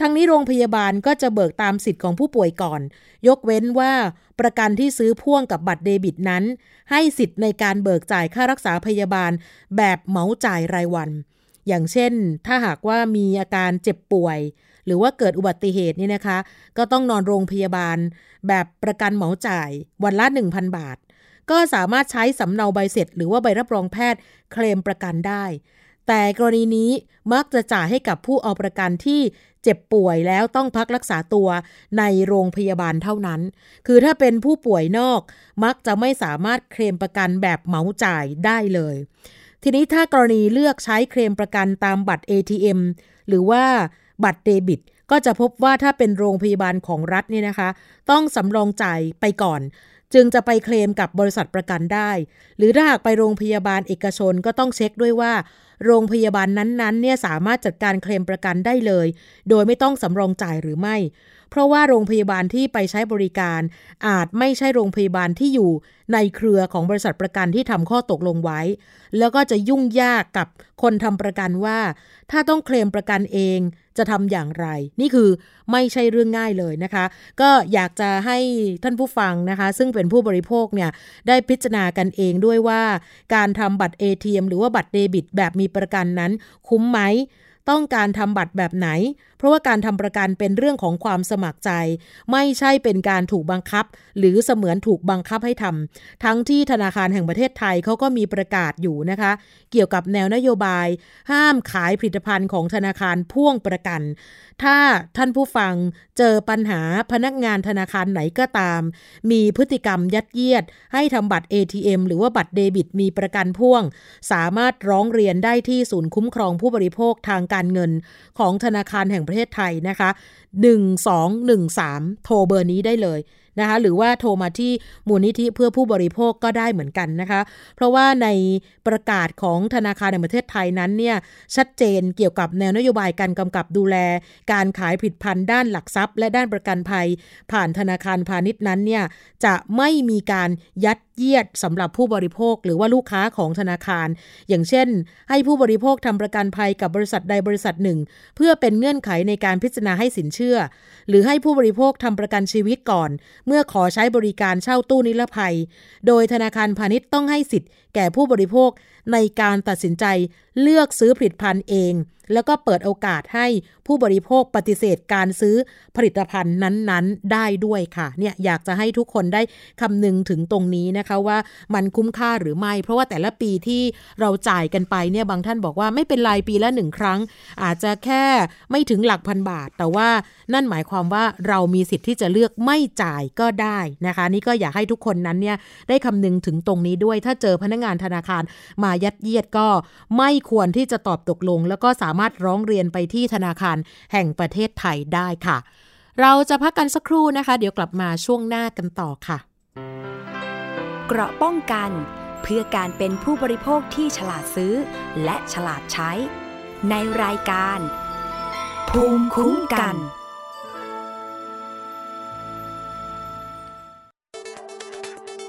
ทั้งนี้โรงพยาบาลก็จะเบิกตามสิทธิ์ของผู้ป่วยก่อน ยกเว้นว่าประกันที่ซื้อพ่วงกับบัตรเดบิตนั้น ให้สิทธิ์ในการเบิกจ่ายค่ารักษาพยาบาล แบบเหมาจ่ายรายวัน อย่างเช่น ถ้าหากว่ามีอาการเจ็บป่วย หรือว่าเกิดอุบัติเหตุนี่นะคะ ก็ต้องนอนโรงพยาบาล แบบประกันเหมาจ่าย วันละ 1,000 บาท ก็สามารถใช้สำเนาใบเสร็จ หรือว่าใบรับรองแพทย์เคลมประกันได้ แต่กรณีนี้มักจะจ่ายให้กับผู้เอาประกันที่ เจ็บป่วยแล้วต้องพักรักษาตัวในโรงพยาบาลเท่านั้น คือถ้าเป็นผู้ป่วยนอกมักจะไม่สามารถเคลมประกันแบบเหมาจ่ายได้เลย ทีนี้ถ้ากรณีเลือกใช้เคลมประกันตามบัตร ATM หรือว่าบัตรเดบิตก็จะพบว่าถ้าเป็นโรงพยาบาลของรัฐเนี่ยนะคะ ต้องสำรองจ่ายไปก่อน จึงจะไปเคลมกับบริษัทประกันได้ หรือถ้าหากไปโรงพยาบาลเอกชนก็ต้องเช็คด้วยว่า โรงพยาบาลนั้นๆเนี่ยสามารถจัดการเคลมประกันได้เลย โดยไม่ต้องสำรองจ่ายหรือไม่ เพราะว่าโรงพยาบาลที่ไปใช้บริการ อาจไม่ใช่โรงพยาบาลที่อยู่ในเครือของบริษัทประกันที่ทำข้อตกลงไว้ แล้วก็จะยุ่งยากกับคนทำประกันว่า ถ้าต้องเคลมประกันเองจะทำอย่างไร นี่คือไม่ใช่เรื่องง่ายเลยนะคะ ก็อยากจะให้ท่านผู้ฟังนะคะ ซึ่งเป็นผู้บริโภคเนี่ยได้พิจารณากันเองด้วยว่าการทำบัตร ATM หรือว่าบัตรเดบิตแบบมีประกันนั้น คุ้มไหม ต้องการทำบัตรแบบไหน เพราะว่าการทำประกันเป็นเรื่องของความสมัครใจ ไม่ใช่เป็นการถูกบังคับ หรือเสมือนถูกบังคับให้ทำทั้งที่ธนาคารแห่งประเทศไทยเขาก็มีประกาศอยู่นะคะ เกี่ยวกับแนวนโยบาย ห้ามขายผลิตภัณฑ์ของธนาคารพ่วงประกัน ถ้าท่านผู้ฟังเจอปัญหาพนักงานธนาคารไหนก็ตาม มีพฤติกรรมยัดเยียด ให้ทำบัตร ATM หรือว่าบัตรเดบิตมีประกันพ่วง สามารถร้องเรียนได้ที่ศูนย์คุ้มครองผู้บริโภคทางการเงิน ของธนาคารแห่งประเทศไทยนะคะ 1213 โทรเบอร์นี้ได้เลยนะคะหรือว่าโทรมาที่มูลนิธิเพื่อผู้บริโภคก็ได้เหมือนกันนะคะ เพราะว่าในประกาศของธนาคารแห่งประเทศไทยนั้นเนี่ยชัดเจนเกี่ยวกับแนวนโยบายการกำกับดูแล การขายผลิตภัณฑ์ด้านหลักทรัพย์ และด้านประกันภัย ผ่านธนาคารพาณิชย์นั้นเนี่ยจะไม่มีการยัดเยียดสำหรับผู้บริโภคหรือว่าลูกค้าของธนาคาร อย่างเช่น ให้ผู้บริโภคทำประกันภัยกับบริษัทใดบริษัทหนึ่ง เพื่อเป็นเงื่อนไขในการพิจารณาให้สินเชื่อ หรือให้ผู้บริโภคทำประกันชีวิตก่อน เมื่อขอใช้บริการเช่าตู้นิรภัย โดยธนาคารพาณิชย์ต้องให้สิทธิ์ แก่ผู้บริโภคในการตัดสินใจเลือกซื้อผลิตภัณฑ์เอง แล้วก็เปิดโอกาสให้ผู้บริโภคปฏิเสธการซื้อผลิตภัณฑ์นั้นๆ ได้ด้วยค่ะเนี่ยอยากจะให้ทุกคนได้คำนึงถึงตรงนี้นะคะว่ามันคุ้มค่าหรือไม่ เพราะว่าแต่ละปีที่เราจ่ายกันไปเนี่ยบางท่านบอกว่าไม่เป็นไรปีละหนึ่งครั้ง อาจจะแค่ไม่ถึงหลักพันบาท แต่ว่านั่นหมายความว่าเรามีสิทธิ์ที่จะเลือกไม่จ่ายก็ได้นะคะ นี่ก็อยากให้ทุกคนนั้นเนี่ยได้คำนึงถึงตรงนี้ด้วยถ้าเจอพนักงานธนาคารมายัดเยียดก็ไม่ควรที่จะตอบตกลง แล้วก็สามารถร้องเรียนไปที่ธนาคารแห่งประเทศไทยได้ค่ะ เราจะพักกันสักครู่นะคะ เดี๋ยวกลับมาช่วงหน้ากันต่อค่ะ เกราะป้องกัน เพื่อการเป็นผู้บริโภคที่ฉลาดซื้อ และฉลาดใช้ ในรายการ ภูมิคุ้มกัน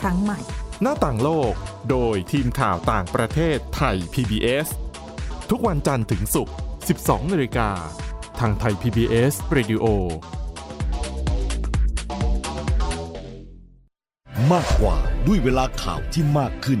ครั้งใหม่ หน้าต่างโลก โดยทีมข่าวต่างประเทศไทย PBS ทุกวันจันทร์ถึงศุกร์ 12 นาฬิกา ทางไทย PBS Radio มากกว่าด้วยเวลาข่าวที่มากขึ้น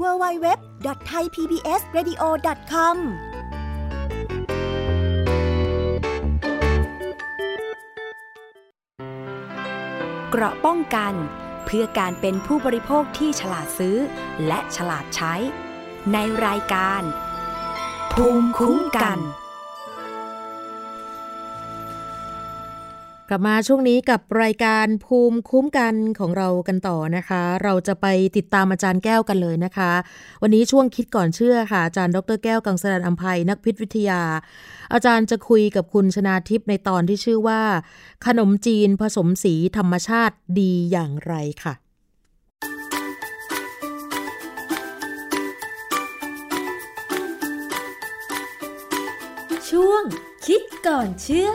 www.thaipbsradio.com เกราะป้องกันเพื่อการเป็นผู้บริโภคที่ฉลาดซื้อ และฉลาดใช้ ในรายการ ภูมิคุ้มกัน ลับมาช่วงนี้กับรายการภูมิคุ้มกันของเรากันต่อนะคะ เราจะไปติดตามอาจารย์แก้วกันเลยนะคะ วันนี้ช่วงคิดก่อนเชื่อค่ะ อาจารย์ดรแก้วกังสดานอัมภัยนักพิษวิทยา อาจารย์จะคุยกับคุณชนาทิพย์ในตอนที่ชื่อว่า ขนมจีนผสมสีธรรมชาติดีอย่างไรค่ะช่วงคิดก่อนเชื่อ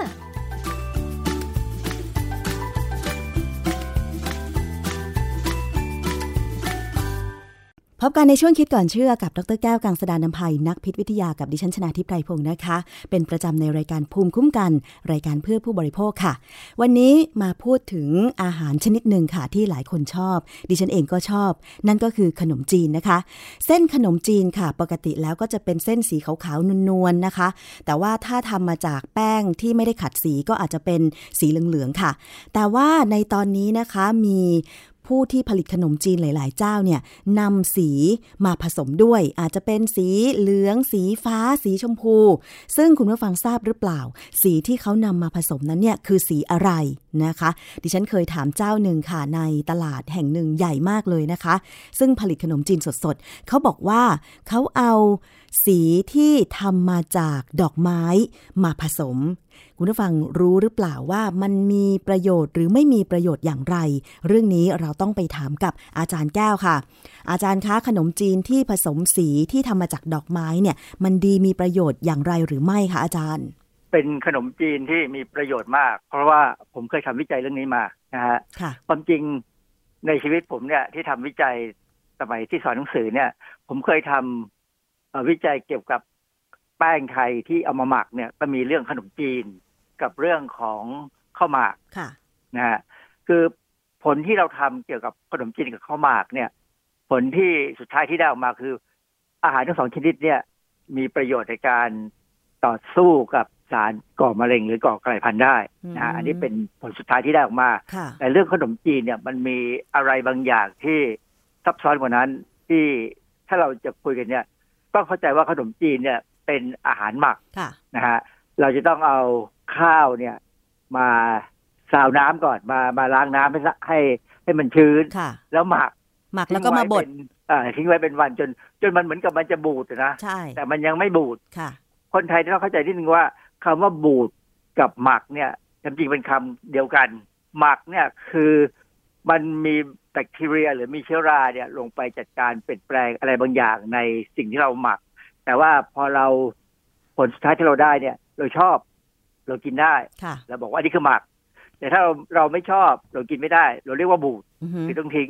พบกันในช่วงคิดก่อนเชื่อกับดรแก้วกังสดานนภัยนักพิษวิทยากับดิฉันชนาทิพไพรพงศ์นะคะ เป็นประจำในรายการภูมิคุ้มกัน รายการเพื่อผู้บริโภคค่ะ วันนี้มาพูดถึงอาหารชนิดหนึ่งค่ะที่หลายคนชอบ ดิฉันเองก็ชอบ นั่นก็คือขนมจีนนะคะ เส้นขนมจีนค่ะ ปกติแล้วก็จะเป็นเส้นสีขาวๆนวลๆนะคะ แต่ว่าถ้าทำมาจากแป้งที่ไม่ได้ขัดสีก็อาจจะเป็นสีเหลืองๆค่ะ แต่ว่าในตอนนี้นะคะมี ผู้ที่ผลิตขนมจีนหลาย ๆ เจ้าเนี่ยนำสีมาผสมด้วย อาจจะเป็นสีเหลือง สีฟ้า สีชมพู ซึ่งคุณผู้ฟังทราบหรือเปล่า สีที่เขานำมาผสมนั้นเนี่ยคือสีอะไร นะคะ ดิฉันเคยถามเจ้าหนึ่งค่ะในตลาดแห่งหนึ่งใหญ่มากเลยนะคะ ซึ่งผลิตขนมจีนสดๆเขาบอกว่าเขาเอาสีที่ทำมาจากดอกไม้มาผสม คุณผู้ฟังรู้หรือเปล่าว่ามันมีประโยชน์หรือไม่มีประโยชน์อย่างไร เรื่องนี้เราต้องไปถามกับอาจารย์แก้วค่ะ อาจารย์คะขนมจีนที่ผสมสีที่ทำมาจากดอกไม้เนี่ย มันดีมีประโยชน์อย่างไรหรือไม่คะอาจารย์ เป็นขนมจีนที่มีประโยชน์มาก เพราะว่าผมเคยทำวิจัยเรื่องนี้มานะฮะค่ะความจริงในชีวิตผมเนี่ย ที่ทำวิจัยสมัยที่สอนหนังสือเนี่ย ผมเคยทำวิจัยเกี่ยวกับแป้งไทยที่เอามาหมักเนี่ยก็มีเรื่องขนมจีนกับเรื่องของข้าวหมากค่ะนะฮะคือผลที่เราทำเกี่ยวกับขนมจีนกับข้าวหมากเนี่ย ผลที่สุดท้ายที่ได้ออกมาคือ อาหารทั้งสองชนิดเนี่ย มีประโยชน์ในการต่อสู้กับ สารก่อมะเร็งหรือก่อกลายพันธุ์ได้นะฮะอันนี้เป็นผลสุดท้ายที่ได้ออกมา แต่เรื่องขนมจีนเนี่ยมันมีอะไรบางอย่างที่ซับซ้อนกว่านั้นที่ถ้าเราจะคุยกันเนี่ยต้องเข้าใจว่าขนมจีนเนี่ยเป็นอาหารหมักนะฮะเราจะต้องเอาข้าวเนี่ย มาซาวน้ำก่อนมามาล้างน้ำให้ให้ให้มันชื้นแล้วหมักหมักแล้วก็มาบดอ่าทิ้งไว้เป็นวันจน จนมันเหมือนกับมันจะบูดนะใช่แต่มันยังไม่บูดค่ะ คนไทยต้องเข้าใจนิดนึงว่า คำว่าบูดกับหมักเนี่ยจริงๆเป็นคำเดียวกัน หมักเนี่ยคือมันมีแบคทีเรีย หรือมีเชื้อราเนี่ยลงไปจัดการเปลี่ยนแปลงอะไรบางอย่างในสิ่งที่เราหมัก แต่ว่าพอเราผลสุดท้ายที่เราได้เนี่ย เราชอบเรากินได้เราบอกว่านี่คือหมัก แต่ถ้าเราเราไม่ชอบเรากินไม่ได้ เราเรียกว่าบูดคือต้องทิ้ง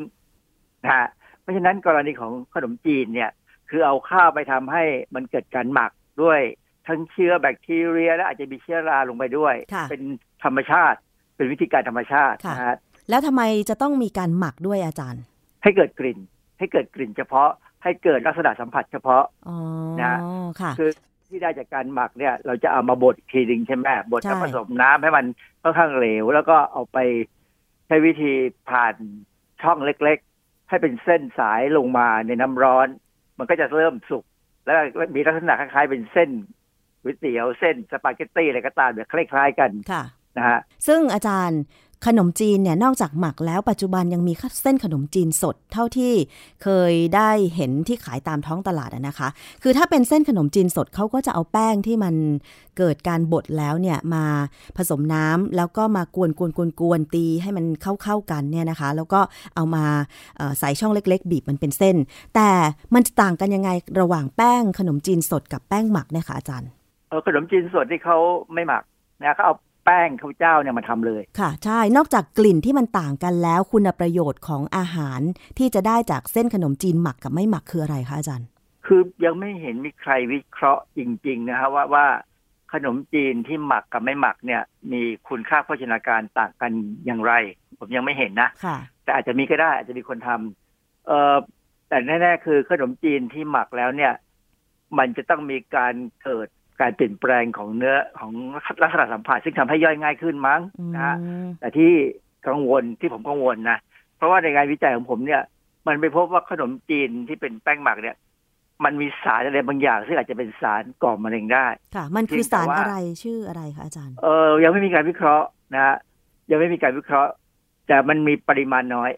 นะฮะเพราะฉะนั้นกรณีของขนมจีนเนี่ย คือเอาข้าวไปทำให้มันเกิดการหมักด้วย ทั้งเชื้อแบคทีเรีย และอาจจะมีเชื้อราลงไปด้วย เป็นธรรมชาติ เป็นวิธีการธรรมชาตินะฮะแล้วทำไมจะต้องมีการหมักด้วยอาจารย์ ให้เกิดกลิ่น ให้เกิดกลิ่นเฉพาะให้เกิดลักษณะสัมผัสเฉพาะนะค่ะคือที่ได้จากการหมักเนี่ย เราจะเอามาบดทีหนึ่งใช่ไหมบดแล้วผสมน้ำให้มันค่อนข้างเหลว แล้วก็เอาไปใช้วิธีผ่านช่องเล็กๆ ให้เป็นเส้นสายลงมาในน้ำร้อน มันก็จะเริ่มสุกแล้วมีลักษณะคล้ายๆเป็นเส้น ก๋วยเตี๋ยวเส้นสปาเกตตี้อะไรก็ตามแบบคล้ายๆกันค่ะนะฮะซึ่งอาจารย์ขนมจีนเนี่ยนอกจากหมักแล้วปัจจุบันยังมีเส้นขนมจีนสดเท่าที่เคยได้เห็นที่ขายตามท้องตลาดนะคะ คือถ้าเป็นเส้นขนมจีนสดเขาก็จะเอาแป้งที่มันเกิดการบดแล้วเนี่ยมาผสมน้ำแล้วก็มากวนกวนกวนกวนตีให้มันเข้าๆกันเนี่ยนะคะ แล้วก็เอามาใส่ช่องเล็ก ๆ บีบมันเป็นเส้น แต่มันจะต่างกันยังไงระหว่างแป้งขนมจีนสดกับแป้งหมักเนี่ยคะอาจารย์ เออขนมจีนสดที่เขาไม่หมักนะเขาเอาแป้งข้าวเจ้าเนี่ยมาทำเลย ค่ะ ใช่ นอกจากกลิ่นที่มันต่างกันแล้ว คุณประโยชน์ของอาหารที่จะได้จากเส้นขนมจีนหมักกับไม่หมักคืออะไรคะอาจารย์ คือยังไม่เห็นมีใครวิเคราะห์จริง ๆ นะฮะว่าว่าขนมจีนที่หมักกับไม่หมักเนี่ย มีคุณค่าโภชนาการต่างกันอย่างไร ผมยังไม่เห็นนะค่ะแต่อาจจะมีก็ได้ อาจจะมีคนทำเอ่อแต่แน่ ๆ คือขนมจีนที่หมักแล้วเนี่ย มันจะต้องมีการเกิด การเปลี่ยนแปลงของเนื้อของลักษณะสัมผัสซึ่งทำให้ย่อยง่ายขึ้นมั้งนะฮะแต่ที่กังวลที่ผมกังวลนะเพราะว่าในงานวิจัยของผมเนี่ย มันไปพบว่าขนมจีนที่เป็นแป้งหมักเนี่ย มันมีสารอะไรบางอย่าง ซึ่งอาจจะเป็นสารก่อมะเร็งได้ ค่ะ มันคือสารอะไรชื่ออะไรคะอาจารย์ เออยังไม่มีการวิเคราะห์นะฮะยังไม่มีการวิเคราะห์ แต่มันมีปริมาณน้อย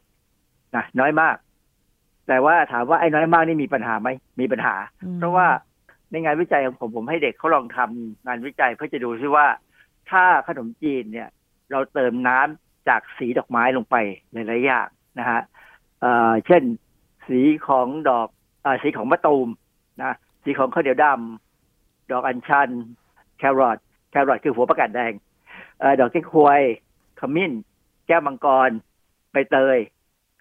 นะน้อยมาก แต่ว่าถามว่าไอ้น้อยมากนี่มีปัญหาไหมมีปัญหา เพราะว่า ในงานวิจัยของผมผมให้เด็กเขาลองทำงานวิจัยเพื่อจะดูซิว่า ถ้าขนมจีนเนี่ย เราเติมน้ำจากสีดอกไม้ลงไปในหลายอย่างนะฮะเช่น สีของดอกอสีของมะตูมนะสีของข้าวเหนียวดำดอกอัญชัน แครอทแครอทคือหัวประกาศแดงอดอกเก๊กฮวยขมิ้น แก้วมังกรใบเตย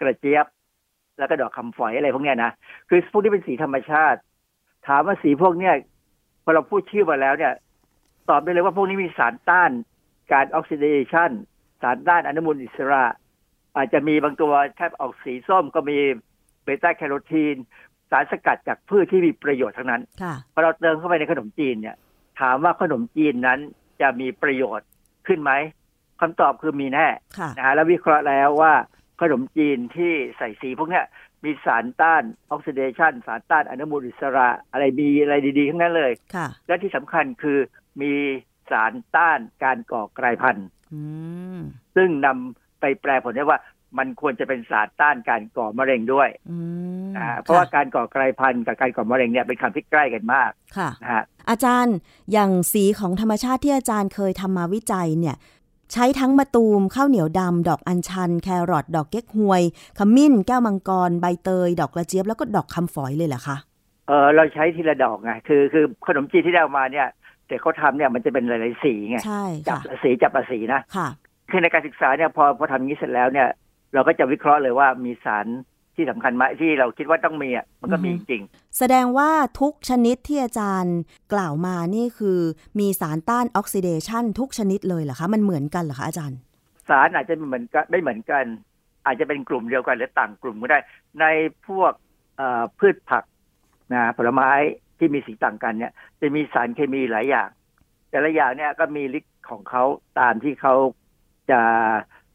กระเจี๊ยบ แล้วก็ดอกคำฝอยอะไรพวกนี้นะ คือพวกนี้เป็นสีธรรมชาติ ถามว่าสีพวกเนี้ยพอเราพูดชื่อมาแล้วเนี่ย ตอบได้เลยว่าพวกนี้มีสารต้านการออกซิเดชันสารต้านอนุมูลอิสระ อาจจะมีบางตัวแทบออกสีส้มก็มีเบต้าแคโรทีน สารสกัดจากพืชที่มีประโยชน์ทั้งนั้นพอเราเติมเข้าไปในขนมจีนเนี่ย ถามว่าขนมจีนนั้นจะมีประโยชน์ขึ้นไหมคำตอบคือมีแน่นะฮะแล้ววิเคราะห์แล้วว่าขนมจีนที่ใส่สีพวกเนี้ย มีสารต้านออกซิเดชันสารต้านอนุมูลอิสระ อะไรมีอะไรดีๆทั้งนั้นเลยและที่สำคัญคือมีสารต้านการก่อกลายพันธุ์ซึ่งนำไปแปลผลได้ว่ามันควรจะเป็นสารต้านการก่อมะเร็งด้วยอ่าเพราะว่าการก่อกลายพันธุ์กับการก่อมะเร็งเนี่ยเป็นคำที่ใกล้กันมากค่ะนะฮะอาจารย์อย่างสีของธรรมชาติที่อาจารย์เคยทำมาวิจัยเนี่ย ใช้ทั้งมะตูมข้าวเหนียวดำ ดอกอัญชัน แครอทดอกเก๊กฮวย ขมิ้น แก้วมังกร ใบเตย ดอกกระเจี๊ยบ แล้วก็ดอกคำฝอยเลยเหรอคะเออเราใช้ทีละดอกไงคือคือขนมจีนที่ได้มาเนี่ยแต่เขาทำเนี่ยมันจะเป็นหลายๆสีไงใช่จับสีจับสีนะค่ะคือในการศึกษาเนี่ยพอพอทำนี้เสร็จแล้วเนี่ย เราก็จะวิเคราะห์เลยว่ามีสาร ที่สำคัญไหมที่เราคิดว่าต้องมีอะมันก็มีจริง แสดงว่าทุกชนิดที่อาจารย์กล่าวมานี่คือมีสารต้านออกซิเดชันทุกชนิดเลยเหรอคะมันเหมือนกันเหรอคะอาจารย์ สารอาจจะไม่เหมือนกันไม่เหมือนกัน อาจจะเป็นกลุ่มเดียวกันหรือต่างกลุ่มก็ได้ ในพวกพืชผักนะผลไม้ที่มีสีต่างกันเนี่ย จะมีสารเคมีหลายอย่าง แต่ละอย่างเนี่ยก็มีฤทธิ์ของเขาตามที่เขาจะ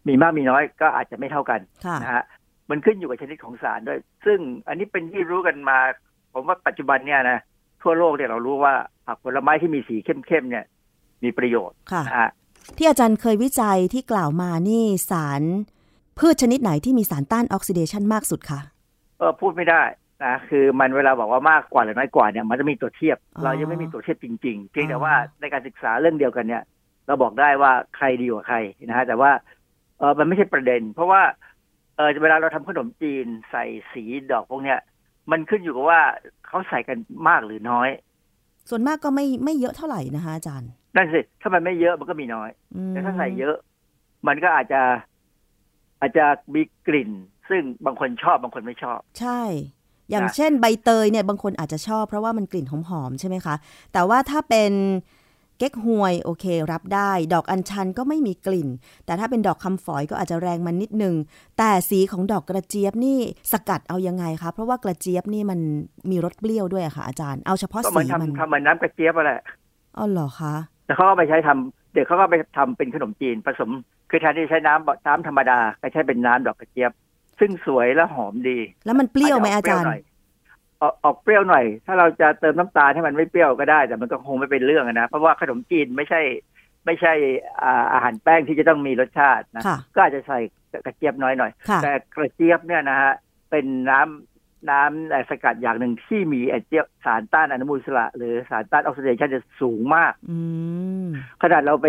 มีมากมีน้อยก็อาจจะไม่เท่ากันค่ะนะฮะ มันขึ้นอยู่กับชนิดของสารด้วย ซึ่งอันนี้เป็นที่รู้กันมา ผมว่าปัจจุบันเนี่ยนะทั่วโลกเนี่ยเรารู้ว่าผักผลไม้ที่มีสีเข้มๆเนี่ย มีประโยชน์ค่ะนะฮะที่อาจารย์เคยวิจัยที่กล่าวมานี่สารพืชชนิดไหนที่มีสารต้านออกซิเดชันมากสุดคะเออพูดไม่ได้นะคือมันเวลาบอกว่ามากกว่าหรือน้อยกว่าเนี่ยมันจะมีตัวเทียบอ๋อเรายังไม่มีตัวเทียบจริงๆเพียงแต่ว่าในการศึกษาเรื่องเดียวกันเนี่ย เราบอกได้ว่าใครดีกว่าใครนะฮะแต่ว่าเออมันไม่ใช่ประเด็น เพราะว่า เออเวลาเราทำขนมจีนใส่สีดอกพวกเนี้ยมันขึ้นอยู่กับว่าเขาใส่กันมากหรือน้อย ส่วนมากก็ไม่ไม่เยอะเท่าไหร่นะคะอาจารย์นั่นสิถ้ามันไม่เยอะมันก็มีน้อยอืมแต่ถ้าใส่เยอะ มันก็อาจจะ อาจจะมีกลิ่น ซึ่งบางคนชอบบางคนไม่ชอบ ใช่ อย่างนะเช่นใบเตยเนี่ย บางคนอาจจะชอบเพราะว่ามันกลิ่นหอมๆใช่ไหมคะ แต่ว่าถ้าเป็น เก๊กฮวยโอเค รับได้ ดอกอัญชันก็ไม่มีกลิ่น แต่ถ้าเป็นดอกคำฝอยก็อาจจะแรงมันนิดนึง แต่สีของดอกกระเจี๊ยบนี่สกัดเอายังไงคะ เพราะว่ากระเจี๊ยบนี่มันมีรสเปรี้ยวด้วยอะค่ะอาจารย์ เอาเฉพาะก็เหมืสีอนมันทำทำเหมือนน้ำกระเจี๊ยบอะแหละอ๋อเหรอคะแต่เขาก็ไปใช้ทำเด็กเขาก็ไปทำเป็นขนมจีนผสม คือแทนที่จะใช้น้ำน้ำธรรมดาก็ใช้เป็นน้ำดอกกระเจี๊ยบ ซึ่งสวยและหอมดี แล้วมันเปรี้ยวไหมอาจารย์จจะ ออกออกเปรี้ยวหน่อย ถ้าเราจะเติมน้ำตาลให้มันไม่เปรี้ยวก็ได้ แต่มันก็คงไม่เป็นเรื่องอะนะ เพราะว่าขนมจีนไม่ใช่ ไม่ใช่อ่าอาหารแป้งที่จะต้องมีรสชาตินะค่ะก็อาจจะใส่กระเจี๊ยบน้อยหน่อยค่ะแต่กระเจี๊ยบเนี่ยนะฮะเป็นน้ำน้ำเอ่อสกัดอย่างหนึ่งที่มีไอเจี๊ยบสารต้านอนุมูลอิสระ หรือสารต้านออกซิเดชันจะสูงมากอืมขนาดเราไป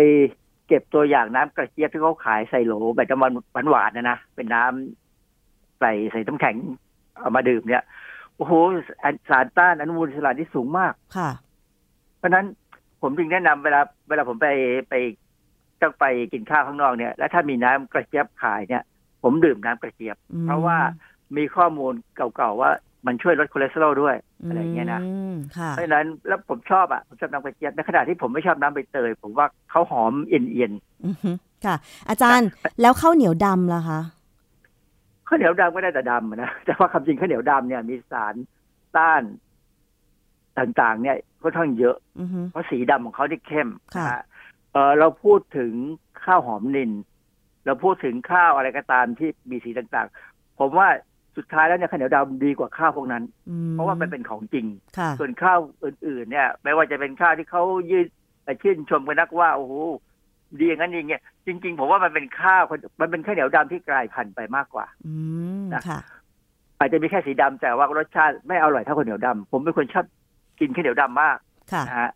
เก็บตัวอย่างน้ำกระเจี๊ยบที่เขาขายใส่โหลแบบน้ำมันหวานๆนะนะเป็นน้ำใส่ใส่น้ำแข็งเอามาดื่มเนี่ย โอ้โหสารต้านอนุมูลอิสระที่สูงมากค่ะ เพราะฉะนั้นผมจึงแนะนำเวลา เวลาผมไปไปต้องไปกินข้าวข้างนอกเนี่ย แล้วถ้ามีน้ำกระเจี๊ยบขายเนี่ย ผมดื่มน้ำกระเจี๊ยบอืมเพราะว่ามีข้อมูลเก่าๆว่ามันช่วยลดคอเลสเตอรอลด้วยอะไรอย่างเงี้ยนะอืมค่ะเพราะฉะนั้นแล้วผมชอบอะผมชอบน้ำกระเจี๊ยบในขณะที่ผมไม่ชอบน้ำใบเตย ผมว่าเขาหอมเอียนอือฮึค่ะ อาจารย์แล้วข้าวเหนียวดำล่ะคะๆ ข้าวเหนียวดำก็ได้แต่ดำอะนะแต่ว่าคำจริงข้าวเหนียวดำเนี่ยมีสารต้านต่างๆ เนี่ยค่อนข้างเยอะอือฮึเพราะสีดำของเขาที่เข้มค่ะนะฮะเออเราพูดถึงข้าวหอมนินเราพูดถึงข้าวอะไรก็ตามที่มีสีต่างๆ ผมว่าสุดท้ายแล้วเนี่ยข้าวเหนียวดำดีกว่าข้าวพวกนั้นอืมเพราะว่ามันเป็นของจริงค่ะส่วนข้าวอื่น ๆ เนี่ย ไม่ว่าจะเป็นข้าวที่เขายืดเอ่อชื่นชมกันนักว่าโอ้โห ดีอย่างนั้นดีอย่างเงี้ยจริง ๆ ผมว่ามันเป็นข้าวมันเป็นข้าวเหนียวดำที่กลายพันธุ์ไปมากกว่า อืมนะค่ะ อาจจะมีแค่สีดำแต่ว่ารสชาติไม่อร่อยเท่าข้าวเหนียวดำผมเป็นคนชอบกินข้าวเหนียวดำมากค่ะนะฮะ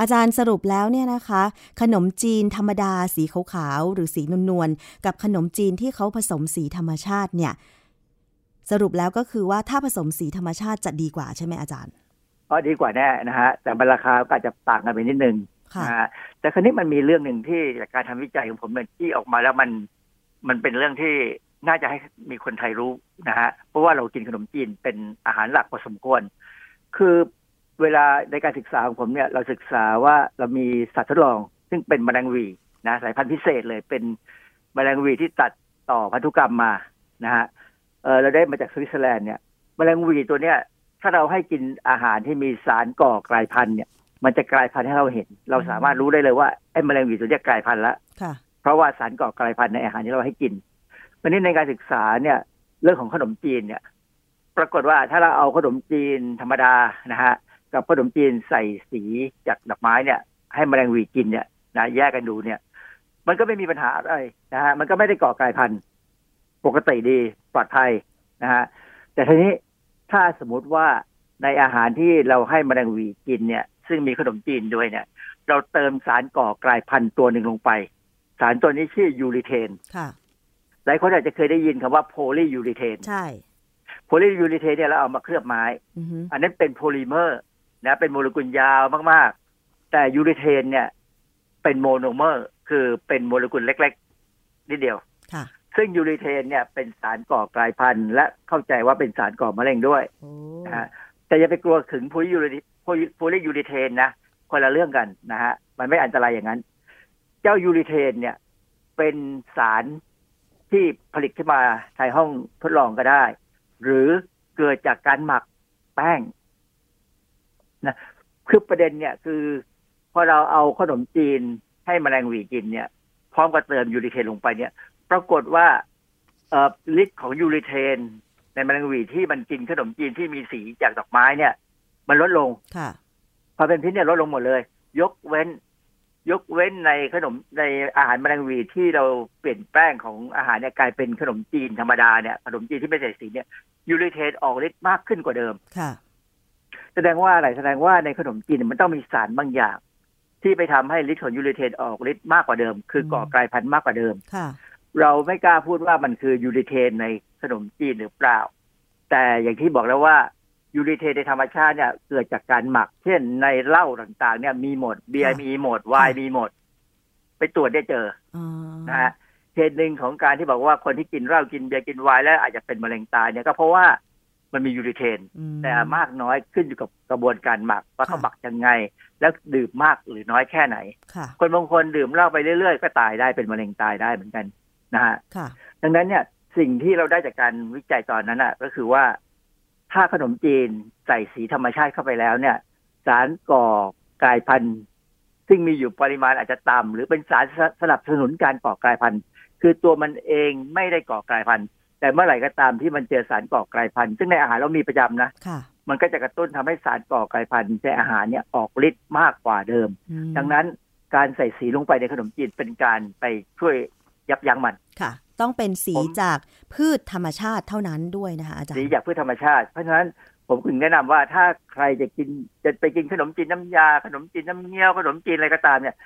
อาจารย์สรุปแล้วเนี่ยนะคะ ขนมจีนธรรมดาสีขาวๆหรือสีนวลๆกับขนมจีนที่เขาผสมสีธรรมชาติเนี่ย สรุปแล้วก็คือว่าถ้าผสมสีธรรมชาติจะดีกว่าใช่ไหมอาจารย์ก็ดีกว่าแน่นะฮะแต่มันราคาก็อาจจะต่างกันไปนิดนึงค่ะนะฮะ แต่ครั้นี้มันมีเรื่องหนึ่งที่จากการทำวิจัยของผมเนี่ยที่ออกมาแล้วมันมันเป็นเรื่องที่น่าจะให้มีคนไทยรู้นะฮะเพราะว่าเรากินขนมจีนเป็นอาหารหลักพอสมควร คือเวลาในการศึกษาของผมเนี่ยเราศึกษาว่าเรามีสัตว์ทดลอง ซึ่งเป็นแมลงวีนะสายพันธุ์พิเศษเลยเป็นแมลงวีที่ตัดต่อพันธุกรรมมานะฮะเออเราได้มาจากสวิตเซอร์แลนด์เนี่ยแมลงวีตัวเนี้ยถ้าเราให้กินอาหารที่มีสารก่อกลายพันธุ์เนี่ย มันจะกลายพันธุ์ให้เราเห็น เราสามารถรู้ได้เลยว่าไอ้แมลงหวีตัวเนี้ยกลายพันธุ์แล้วค่ะเพราะว่าสารก่อกลายพันธุ์ในอาหารที่เราให้กินวันนี้ในการศึกษาเนี่ย เรื่องของขนมจีนเนี่ย ปรากฏว่าถ้าเราเอาขนมจีนธรรมดานะฮะกับขนมจีนใส่สีจากดอกไม้เนี่ย ให้แมลงหวีกินเนี่ยนะแยกกันดูเนี่ย มันก็ไม่มีปัญหาอะไรนะฮะมันก็ไม่ได้ก่อกลายพันธุ์ ปกติดีปลอดภัยนะฮะแต่ทีนี้ถ้าสมมุติว่าในอาหารที่เราให้แมลงหวีกินเนี่ย ซึ่งมีขนมจีนด้วยเนี่ย เราเติมสารก่อกลายพันธุ์ตัวหนึ่งลงไป สารตัวนี้ชื่อยูริเทนค่ะหลายคนอาจจะเคยได้ยินคำว่าโพลียูริเทนใช่โพลียูริเทนเนี่ยเราเอามาเคลือบไม้อือฮึอันนั้นเป็นโพลิเมอร์นะเป็นโมเลกุลยาวมากๆ แต่ยูริเทนเนี่ย เป็นโมโนเมอร์คือเป็นโมเลกุลเล็กๆนิดเดียวค่ะซึ่งยูริเทนเนี่ยเป็นสารก่อกลายพันธุ์และเข้าใจว่าเป็นสารก่อมะเร็งด้วยโอ้นะฮะแต่อย่าไปกลัวถึง polyure- polyurethane นะคนละเรื่องกันนะฮะมันไม่อันตรายอย่างนั้น เจ้ายูริเทนเนี่ย เป็นสารที่ผลิตขึ้นมาในห้องทดลองก็ได้ หรือเกิดจากการหมักแป้งนะคือประเด็นเนี่ยคือพอเราเอาขนมจีนให้แมลงหวีกินเนี่ย พร้อมกับเติมยูริเทนลงไปเนี่ย ปรากฏว่าฤทธิ์ของยูริเทน ในแมลงหวีที่มันกินขนมจีนที่มีสีจากดอกไม้เนี่ย มันลดลงค่ะพอเป็นพิษเนี่ยลดลงหมดเลย ยกเว้น ยกเว้นในขนมในอาหารแมลงหวีที่เราเปลี่ยนแป้งของอาหารเนี่ยกลายเป็นขนมจีนธรรมดาเนี่ยขนมจีนที่ไม่ใส่สีเนี่ยยูริเทนออกฤทธิ์มากขึ้นกว่าเดิมค่ะ แสดงว่าอะไรแสดงว่าในขนมจีนเนยมันต้องมีสารบางอย่าง ที่ไปทำให้ฤทธิ์ของยูริเทนออกฤทธิ์มากกว่าเดิม คือก่อกลายพันธุ์มากกว่าเดิมค่ะ เราไม่กล้าพูดว่ามันคือยูริเทนในขนมจีนหรือเปล่า แต่อย่างที่บอกแล้วว่า ยูริเทนในธรรมชาติเนี่ยเกิดจากการหมัก เช่นในเหล้าต่างๆ เนี่ยมีหมดเบียร์มีหมดไวน์มีหมด ไปตรวจได้เจออ๋อนะฮะเหตุหนึ่งของการที่บอกว่าคนที่กินเหล้ากินเบียร์กินไวน์แล้วอาจจะเป็นมะเร็งตายเนี่ยก็เพราะว่ามันมียูริเทนอืมแต่มากน้อยขึ้นอยู่กับกระบวนการหมักว่าเขาหมักยังไง แล้วดื่มมากหรือน้อยแค่ไหนค่ะคนบางคนดื่มเหล้าไปเรื่อยๆ ก็ตายได้เป็นมะเร็งตายได้เหมือนกันนะฮะค่ะดังนั้นเนี่ยสิ่งที่เราได้จากการวิจัยตอนนั้นอะ ก็คือว่า ถ้าขนมจีนใส่สีธรรมชาติเข้าไปแล้วเนี่ย สารก่อกลายพันธุ์ ซึ่งมีอยู่ปริมาณอาจจะต่ำหรือเป็นสารสนับสนุนการก่อกลายพันธุ์ คือตัวมันเองไม่ได้ก่อกลายพันธุ์ แต่เมื่อไหร่ก็ตามที่มันเจอสารก่อกลายพันธุ์ ซึ่งในอาหารเรามีประจำนะค่ะมันก็จะกระตุ้นทำให้สารก่อกลายพันธุ์ในอาหารเนี่ยออกฤทธิ์มากกว่าเดิมอืมดังนั้นการใส่สีลงไปในขนมจีนเป็นการไปช่วย ยับยั้งมันค่ะ ต้องเป็นสีจากพืชธรรมชาติเท่านั้นด้วยนะคะอาจารสีย์จากพืชธรรมชาติ เพราะฉะนั้นผมถึงแนะนำว่าถ้าใครจะกินจะไปกินขนมจีนน้ำยา ขนมจีนน้ำเงี้ยวขนมจีนอะไรก็ตามเนี่ย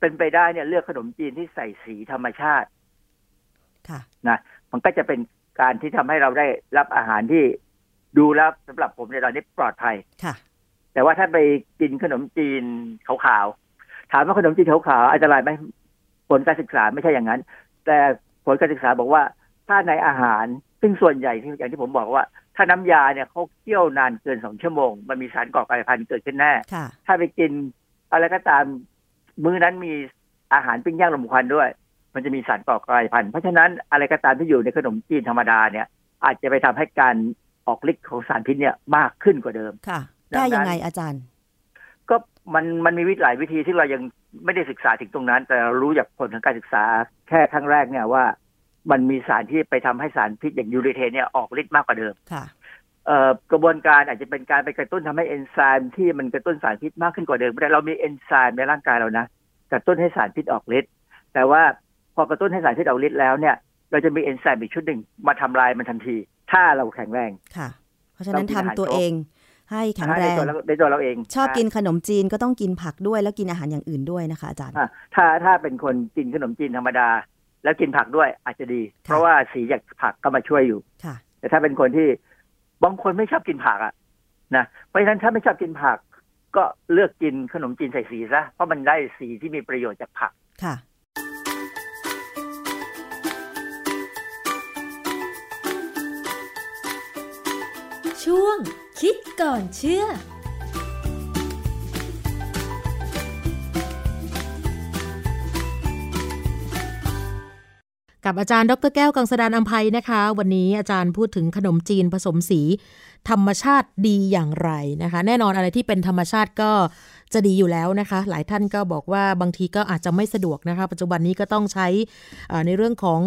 เป็นไปได้เนี่ยเลือกขนมจีนที่ใส่สีธรรมชาติ ค่ะนะมันก็จะเป็นการที่ทำให้เราได้รับอาหารที่ดูแล้วสำหรับผมในตอนนี้ปลอดภัยค่ะ แต่ว่าถ้าไปกินขนมจีนขาวๆถามว่าขนมจีนขาวๆอันตรายไหมผลการศึกษาไม่ใช่อย่างนั้น แต่ผลการศึกษาบอกว่าถ้าในอาหาร ซึ่งส่วนใหญ่ที่อย่างที่ผมบอกว่า ถ้าน้ำยาเนี่ยเขาเคี่ยวนานเกินสองชั่วโมง มันมีสารก่อกลายพันธุ์เกิดขึ้นแน่ค่ะถ้าไปกินอะไรก็ตามมื้อนั้นมีอาหารปิ้งย่างลมควันด้วย มันจะมีสารก่อกลายพันธุ์เพราะฉะนั้นอะไรก็ตามที่อยู่ในขนมจีนธรรมดาเนี่ย อาจจะไปทำให้การออกฤทธิ์ของสารพิษเนี่ยมากขึ้นกว่าเดิมค่ะดังนั้นได้ยังไงอาจารย์ ก็มันมันมีวิธีหลายวิธีที่เรายัง ไม่ได้ศึกษาถึงตรงนั้น แต่เรารู้จากผลทางการศึกษาแค่ครั้งแรกเนี่ยว่า มันมีสารที่ไปทำให้สารพิษอย่างยูริเทนเนี่ยออกฤทธิ์มากกว่าเดิมค่ะเอ่อกระบวนการอาจจะเป็นการไปกระตุ้นทำให้เอนไซม์ที่มันกระตุ้นสารพิษมากขึ้นกว่าเดิมแต่เรามีเอนไซม์ในร่างกายเรานะกระตุ้นให้สารพิษออกฤทธิ์แต่ว่าพอกระตุ้นให้สารพิษออกฤทธิ์แล้วเนี่ย เราจะมีเอนไซม์อีกชุดหนึ่งมาทำลายมันทันที ถ้าเราแข็งแรงค่ะ เพราะฉะนั้นเรากินทำอาหารตัวครบเอง ให้แข็งแรในงตัวเราในตัวเราเอง ชอบะกินขนมจีนก็ต้องกินผักด้วยแล้วกินอาหารอย่างอื่นด้วยนะคะอาจารย์อะถ้าถ้าเป็นคนกินขนมจีนธรรมดา แล้วกินผักด้วยอาจจะดี เพราะว่าสีจากผักก็มาช่วยอยู่ค่ะ แต่ถ้าเป็นคนที่บางคนไม่ชอบกินผักอะนะเพราะฉะนั้นถ้าไม่ชอบกินผัก ก็เลือกกินขนมจีนใส่สีซะเพราะมันได้สีที่มีประโยชน์จากผักค่ะ ช่วง คิดก่อนเชื่อกับอาจารย์ดรแก้วกังสดานอัมภัยนะคะ วันนี้อาจารย์พูดถึงขนมจีนผสมสี ธรรมชาติดีอย่างไรนะคะ แน่นอนอะไรที่เป็นธรรมชาติก็ จะดีอยู่แล้วนะคะ หลายท่านก็บอกว่าบางทีก็อาจจะไม่สะดวกนะคะ ปัจจุบันนี้ก็ต้องใช้ในเรื่องของ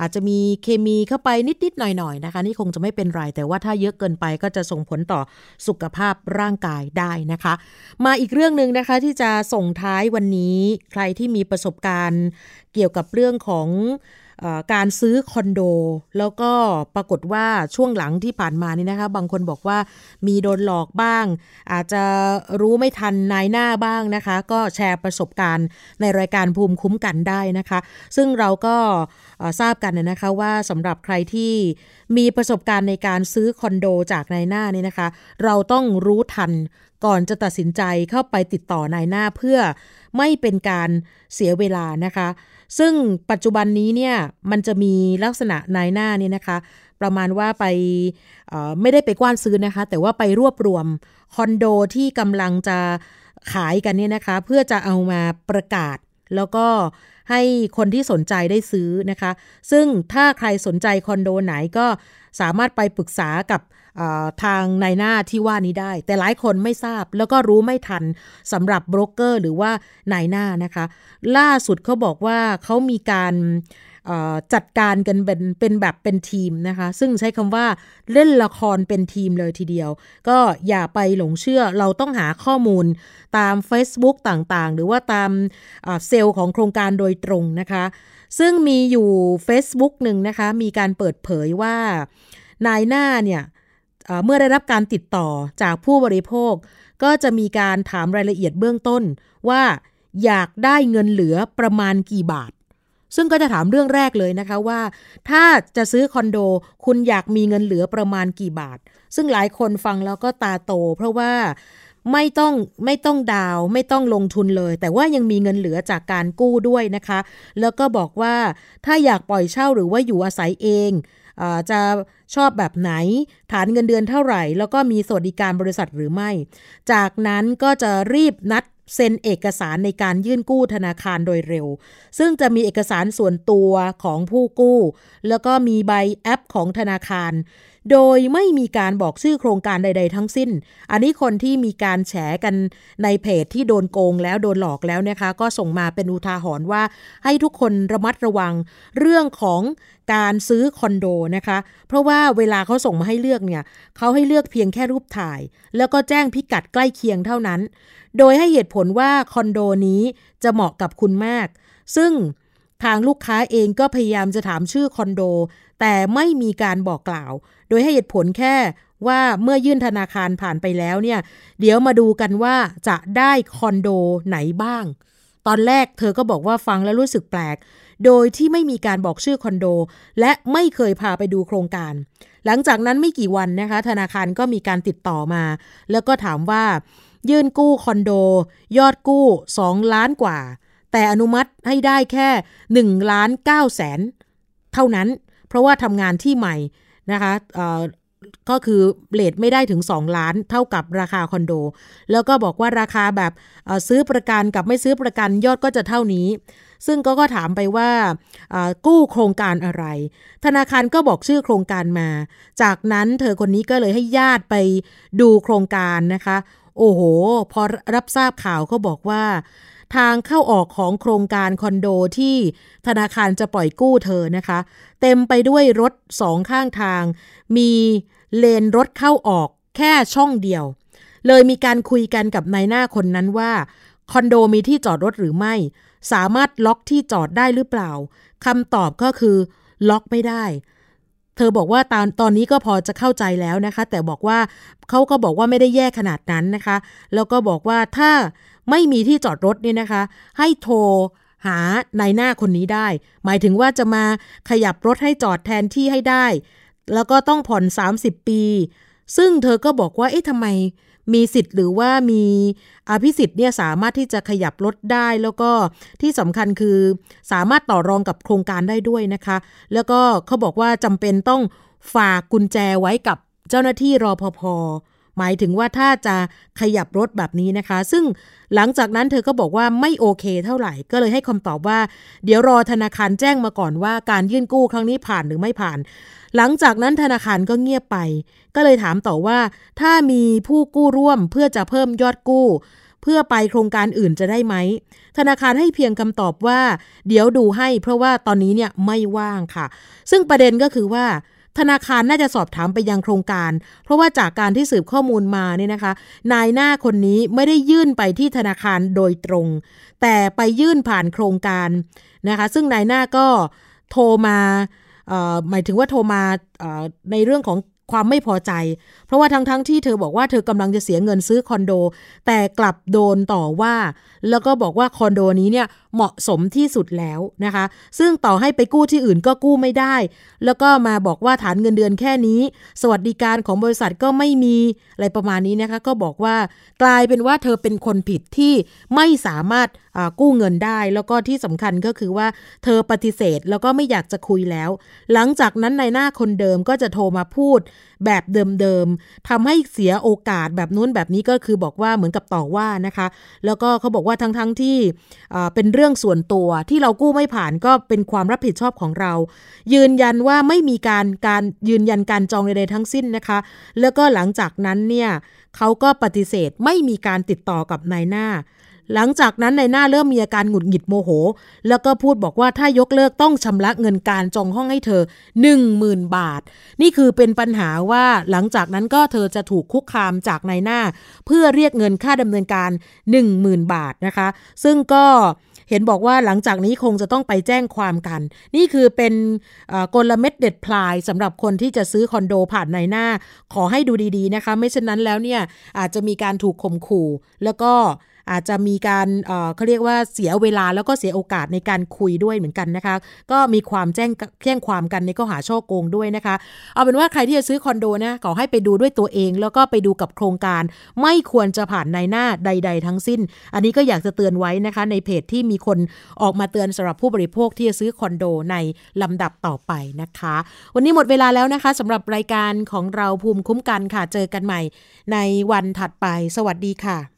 อาจจะมีเคมีเข้าไปนิดๆหน่อยๆนะคะ นี่คงจะไม่เป็นไร แต่ว่าถ้าเยอะเกินไปก็จะส่งผลต่อสุขภาพร่างกายได้นะคะ มาอีกเรื่องหนึ่งนะคะที่จะส่งท้ายวันนี้ใครที่มีประสบการณ์เกี่ยวกับเรื่องของ การซื้อคอนโด แล้วก็ปรากฏว่าช่วงหลังที่ผ่านมานี่นะคะ บางคนบอกว่ามีโดนหลอกบ้าง อาจจะรู้ไม่ทันนายหน้าบ้างนะคะ ก็แชร์ประสบการณ์ในรายการภูมิคุ้มกันได้นะคะ ซึ่งเราก็ทราบกันนะคะว่าสำหรับใครที่มีประสบการณ์ในการซื้อคอนโดจากนายหน้านี่นะคะ เราต้องรู้ทันก่อนจะตัดสินใจเข้าไปติดต่อนายหน้าเพื่อไม่เป็นการเสียเวลานะคะ ซึ่งปัจจุบันนี้เนี่ยมันจะมีลักษณะนายหน้านี่นะคะ ประมาณว่าไปไม่ได้ไปกว้านซื้อนะคะ แต่ว่าไปรวบรวมคอนโดที่กำลังจะขายกันเนี่ยนะคะ เพื่อจะเอามาประกาศแล้วก็ให้คนที่สนใจได้ซื้อนะคะ ซึ่งถ้าใครสนใจคอนโดไหนก็สามารถไปปรึกษากับ ทางนายหน้าที่ว่านี้ได้ แต่หลายคนไม่ทราบแล้วก็รู้ไม่ทันสำหรับโบรกเกอร์หรือว่านายหน้านะคะ ล่าสุดเขาบอกว่าเขามีการจัดการกันเป็นเป็นแบบเป็นทีมนะคะ ซึ่งใช้คำว่าเล่นละครเป็นทีมเลยทีเดียว ก็อย่าไปหลงเชื่อเราต้องหาข้อมูลตาม Facebook ต่างๆ หรือว่าตามเซลล์ของโครงการโดยตรงนะคะ ซึ่งมีอยู่ Facebook หนึ่งนะคะ มีการเปิดเผยว่านายหน้าเนี่ย เมื่อได้รับการติดต่อจากผู้บริโภค ก็จะมีการถามรายละเอียดเบื้องต้น ว่าอยากได้เงินเหลือประมาณกี่บาท ซึ่งก็จะถามเรื่องแรกเลยนะคะว่า ถ้าจะซื้อคอนโดคุณอยากมีเงินเหลือประมาณกี่บาท ซึ่งหลายคนฟังแล้วก็ตาโต เพราะว่าไม่ต้องไม่ต้องดาวไม่ต้องลงทุนเลย แต่ว่ายังมีเงินเหลือจากการกู้ด้วยนะคะ แล้วก็บอกว่าถ้าอยากปล่อยเช่าหรือว่าอยู่อาศัยเอง จะชอบแบบไหน ฐานเงินเดือนเท่าไหร่ แล้วก็มีสวัสดิการบริษัทหรือไม่ จากนั้นก็จะรีบนัดเซ็นเอกสารในการยื่นกู้ธนาคารโดยเร็ว ซึ่งจะมีเอกสารส่วนตัวของผู้กู้ แล้วก็มีใบแอปของธนาคาร โดยไม่มีการบอกชื่อโครงการใด ๆ ทั้งสิ้น อันนี้คนที่มีการแฉกันในเพจที่โดนโกงแล้วโดนหลอกแล้วนะคะ ก็ส่งมาเป็นอุทาหรณ์ว่าให้ทุกคนระมัดระวังเรื่องของการซื้อคอนโดนะคะ เพราะว่าเวลาเขาส่งมาให้เลือกเนี่ยเขาให้เลือกเพียงแค่รูปถ่าย แล้วก็แจ้งพิกัดใกล้เคียงเท่านั้น โดยให้เหตุผลว่าคอนโดนี้จะเหมาะกับคุณมาก ซึ่งทางลูกค้าเองก็พยายามจะถามชื่อคอนโด แต่ไม่มีการบอกกล่าว โดยให้เหตุผลแค่ว่าเมื่อยื่นธนาคารผ่านไปแล้วเนี่ย เดี๋ยวมาดูกันว่าจะได้คอนโดไหนบ้าง ตอนแรกเธอก็บอกว่าฟังแล้วรู้สึกแปลก โดยที่ไม่มีการบอกชื่อคอนโด และไม่เคยพาไปดูโครงการ หลังจากนั้นไม่กี่วันนะคะ ธนาคารก็มีการติดต่อมา แล้วก็ถามว่า ยื่นกู้คอนโด ยอดกู้ 2 ล้านกว่า แต่อนุมัติให้ได้แค่1ล้าน9แสนเท่านั้น เพราะว่าทำงานที่ใหม่นะคะก็คือเลทไม่ได้ถึง 2 ล้านเท่ากับราคาคอนโด แล้วก็บอกว่าราคาแบบซื้อประกันกับไม่ซื้อประกันยอดก็จะเท่านี้ ซึ่งก็ก็ถามไปว่ากู้โครงการอะไร ธนาคารก็บอกชื่อโครงการมา จากนั้นเธอคนนี้ก็เลยให้ญาติไปดูโครงการนะคะ โอ้โห พอรับทราบข่าวก็บอกว่า ทางเข้าออกของโครงการคอนโดที่ธนาคารจะปล่อยกู้เธอนะคะ เต็มไปด้วยรถสองข้างทาง มีเลนรถเข้าออกแค่ช่องเดียว เลยมีการคุยกันกับนายหน้าคนนั้นว่าคอนโดมีที่จอดรถหรือไม่ สามารถล็อกที่จอดได้หรือเปล่าคำตอบก็คือ ล็อกไม่ได้ เธอบอกว่าตอนตอนนี้ก็พอจะเข้าใจแล้วนะคะ แต่บอกว่าเขาก็บอกว่าไม่ได้แย่ขนาดนั้นนะคะ แล้วก็บอกว่าถ้า ไม่มีที่จอดรถเนี่ยนะคะ ให้โทรหานายหน้าคนนี้ได้ หมายถึงว่าจะมาขยับรถให้จอดแทนที่ให้ได้ แล้วก็ต้องผ่อน 30 ปี ซึ่งเธอก็บอกว่าเอ๊ะทำไมมีสิทธิ์หรือว่ามีอภิสิทธิ์เนี่ยสามารถที่จะขยับรถได้ แล้วก็ที่สำคัญคือสามารถต่อรองกับโครงการได้ด้วยนะคะ แล้วก็เขาบอกว่าจำเป็นต้องฝากกุญแจไว้กับเจ้าหน้าที่รอพพ หมายถึงว่าถ้าจะขยับรถแบบนี้นะคะ ซึ่งหลังจากนั้นเธอก็บอกว่าไม่โอเคเท่าไหร่ ก็เลยให้คำตอบว่า เดี๋ยวรอธนาคารแจ้งมาก่อนว่าการยื่นกู้ครั้งนี้ผ่านหรือไม่ผ่าน หลังจากนั้นธนาคารก็เงียบไป ก็เลยถามต่อว่า ถ้ามีผู้กู้ร่วมเพื่อจะเพิ่มยอดกู้ เพื่อไปโครงการอื่นจะได้ไหม ธนาคารให้เพียงคำตอบว่า เดี๋ยวดูให้ เพราะว่าตอนนี้เนี่ยไม่ว่างค่ะ ซึ่งประเด็นก็คือว่า ธนาคารน่าจะสอบถามไปยังโครงการ เพราะว่าจากการที่สืบข้อมูลมาเนี่ยนะคะ นายหน้าคนนี้ไม่ได้ยื่นไปที่ธนาคารโดยตรง แต่ไปยื่นผ่านโครงการนะคะ ซึ่งนายหน้าก็โทรมาหมายถึงว่าโทรมาในเรื่องของความไม่พอใจ เพราะว่าทั้งๆทที่เธอบอกว่าเธอกำลังจะเสียเงินซื้อคอนโด แต่กลับโดนต่อว่าแล้วก็บอกว่าคอนโดนี้เนี่ยเหมาะสมที่สุดแล้วนะคะ ซึ่งต่อให้ไปกู้ที่อื่นก็กู้ไม่ได้ แล้วก็มาบอกว่าฐานเงินเดือนแค่นี้ สวัสดิการของบริษัทก็ไม่มีอะไรประมาณนี้นะคะ ก็บอกว่ากลายเป็นว่าเธอเป็นคนผิดที่ไม่สามารถกู้เงินได้ แล้วก็ที่สำคัญก็คือว่าเธอปฏิเสธแล้วก็ไม่อยากจะคุยแล้ว หลังจากนั้นในหน้าคนเดิมก็จะโทรมาพูดแบบเดิมๆทำให้เสียโอกาสแบบนู้นแบบนี้ก็คือบอกว่าเหมือนกับต่อว่านะคะ แล้วก็เขาบอกว่าทั้งๆทที่เป็นเรื่องส่วนตัวที่เรากู้ไม่ผ่านก็เป็นความรับผิดชอบของเรา ยืนยันว่าไม่มีการการยืนยันการจองใดๆทั้งสิ้นนะคะ แล้วก็หลังจากนั้นเนี่ยเขาก็ปฏิเสธไม่มีการติดต่อกับนายหน้า หลังจากนั้นในหน้าเริ่มมีอาการหงุดหงิดโมโห แล้วก็พูดบอกว่าถ้ายกเลิกต้องชำระเงินการจองห้องให้เธอ 10,000 บาท นี่คือเป็นปัญหาว่าหลังจากนั้นก็เธอจะถูกคุกคามจากนายหน้า เพื่อเรียกเงินค่าดำเนินการ 10,000 บาทนะคะ ซึ่งก็เห็นบอกว่าหลังจากนี้คงจะต้องไปแจ้งความกัน นี่คือเป็นกลเม็ดเด็ดพลายสำหรับคนที่จะซื้อคอนโดผ่านในหน้า ขอให้ดูดีๆนะคะ ไม่เช่นนั้นแล้วเนี่ยอาจจะมีการถูกข่มขู่ แล้วก็ อาจจะมีการเขาเรียกว่าเสียเวลาแล้วก็เสียโอกาสในการคุยด้วยเหมือนกันนะคะ ก็มีความแจ้งแจ้งความกันในข้อหาช่อโกงด้วยนะคะ เอาเป็นว่าใครที่จะซื้อคอนโดนะขอให้ไปดูด้วยตัวเอง แล้วก็ไปดูกับโครงการ ไม่ควรจะผ่านในหน้าใด ๆ ทั้งสิ้น อันนี้ก็อยากจะเตือนไว้นะคะ ในเพจที่มีคนออกมาเตือนสำหรับผู้บริโภคที่จะซื้อคอนโดในลำดับต่อไปนะคะ วันนี้หมดเวลาแล้วนะคะสำหรับรายการของเราภูมิคุ้มกันค่ะ เจอกันใหม่ในวันถัดไป สวัสดีค่ะ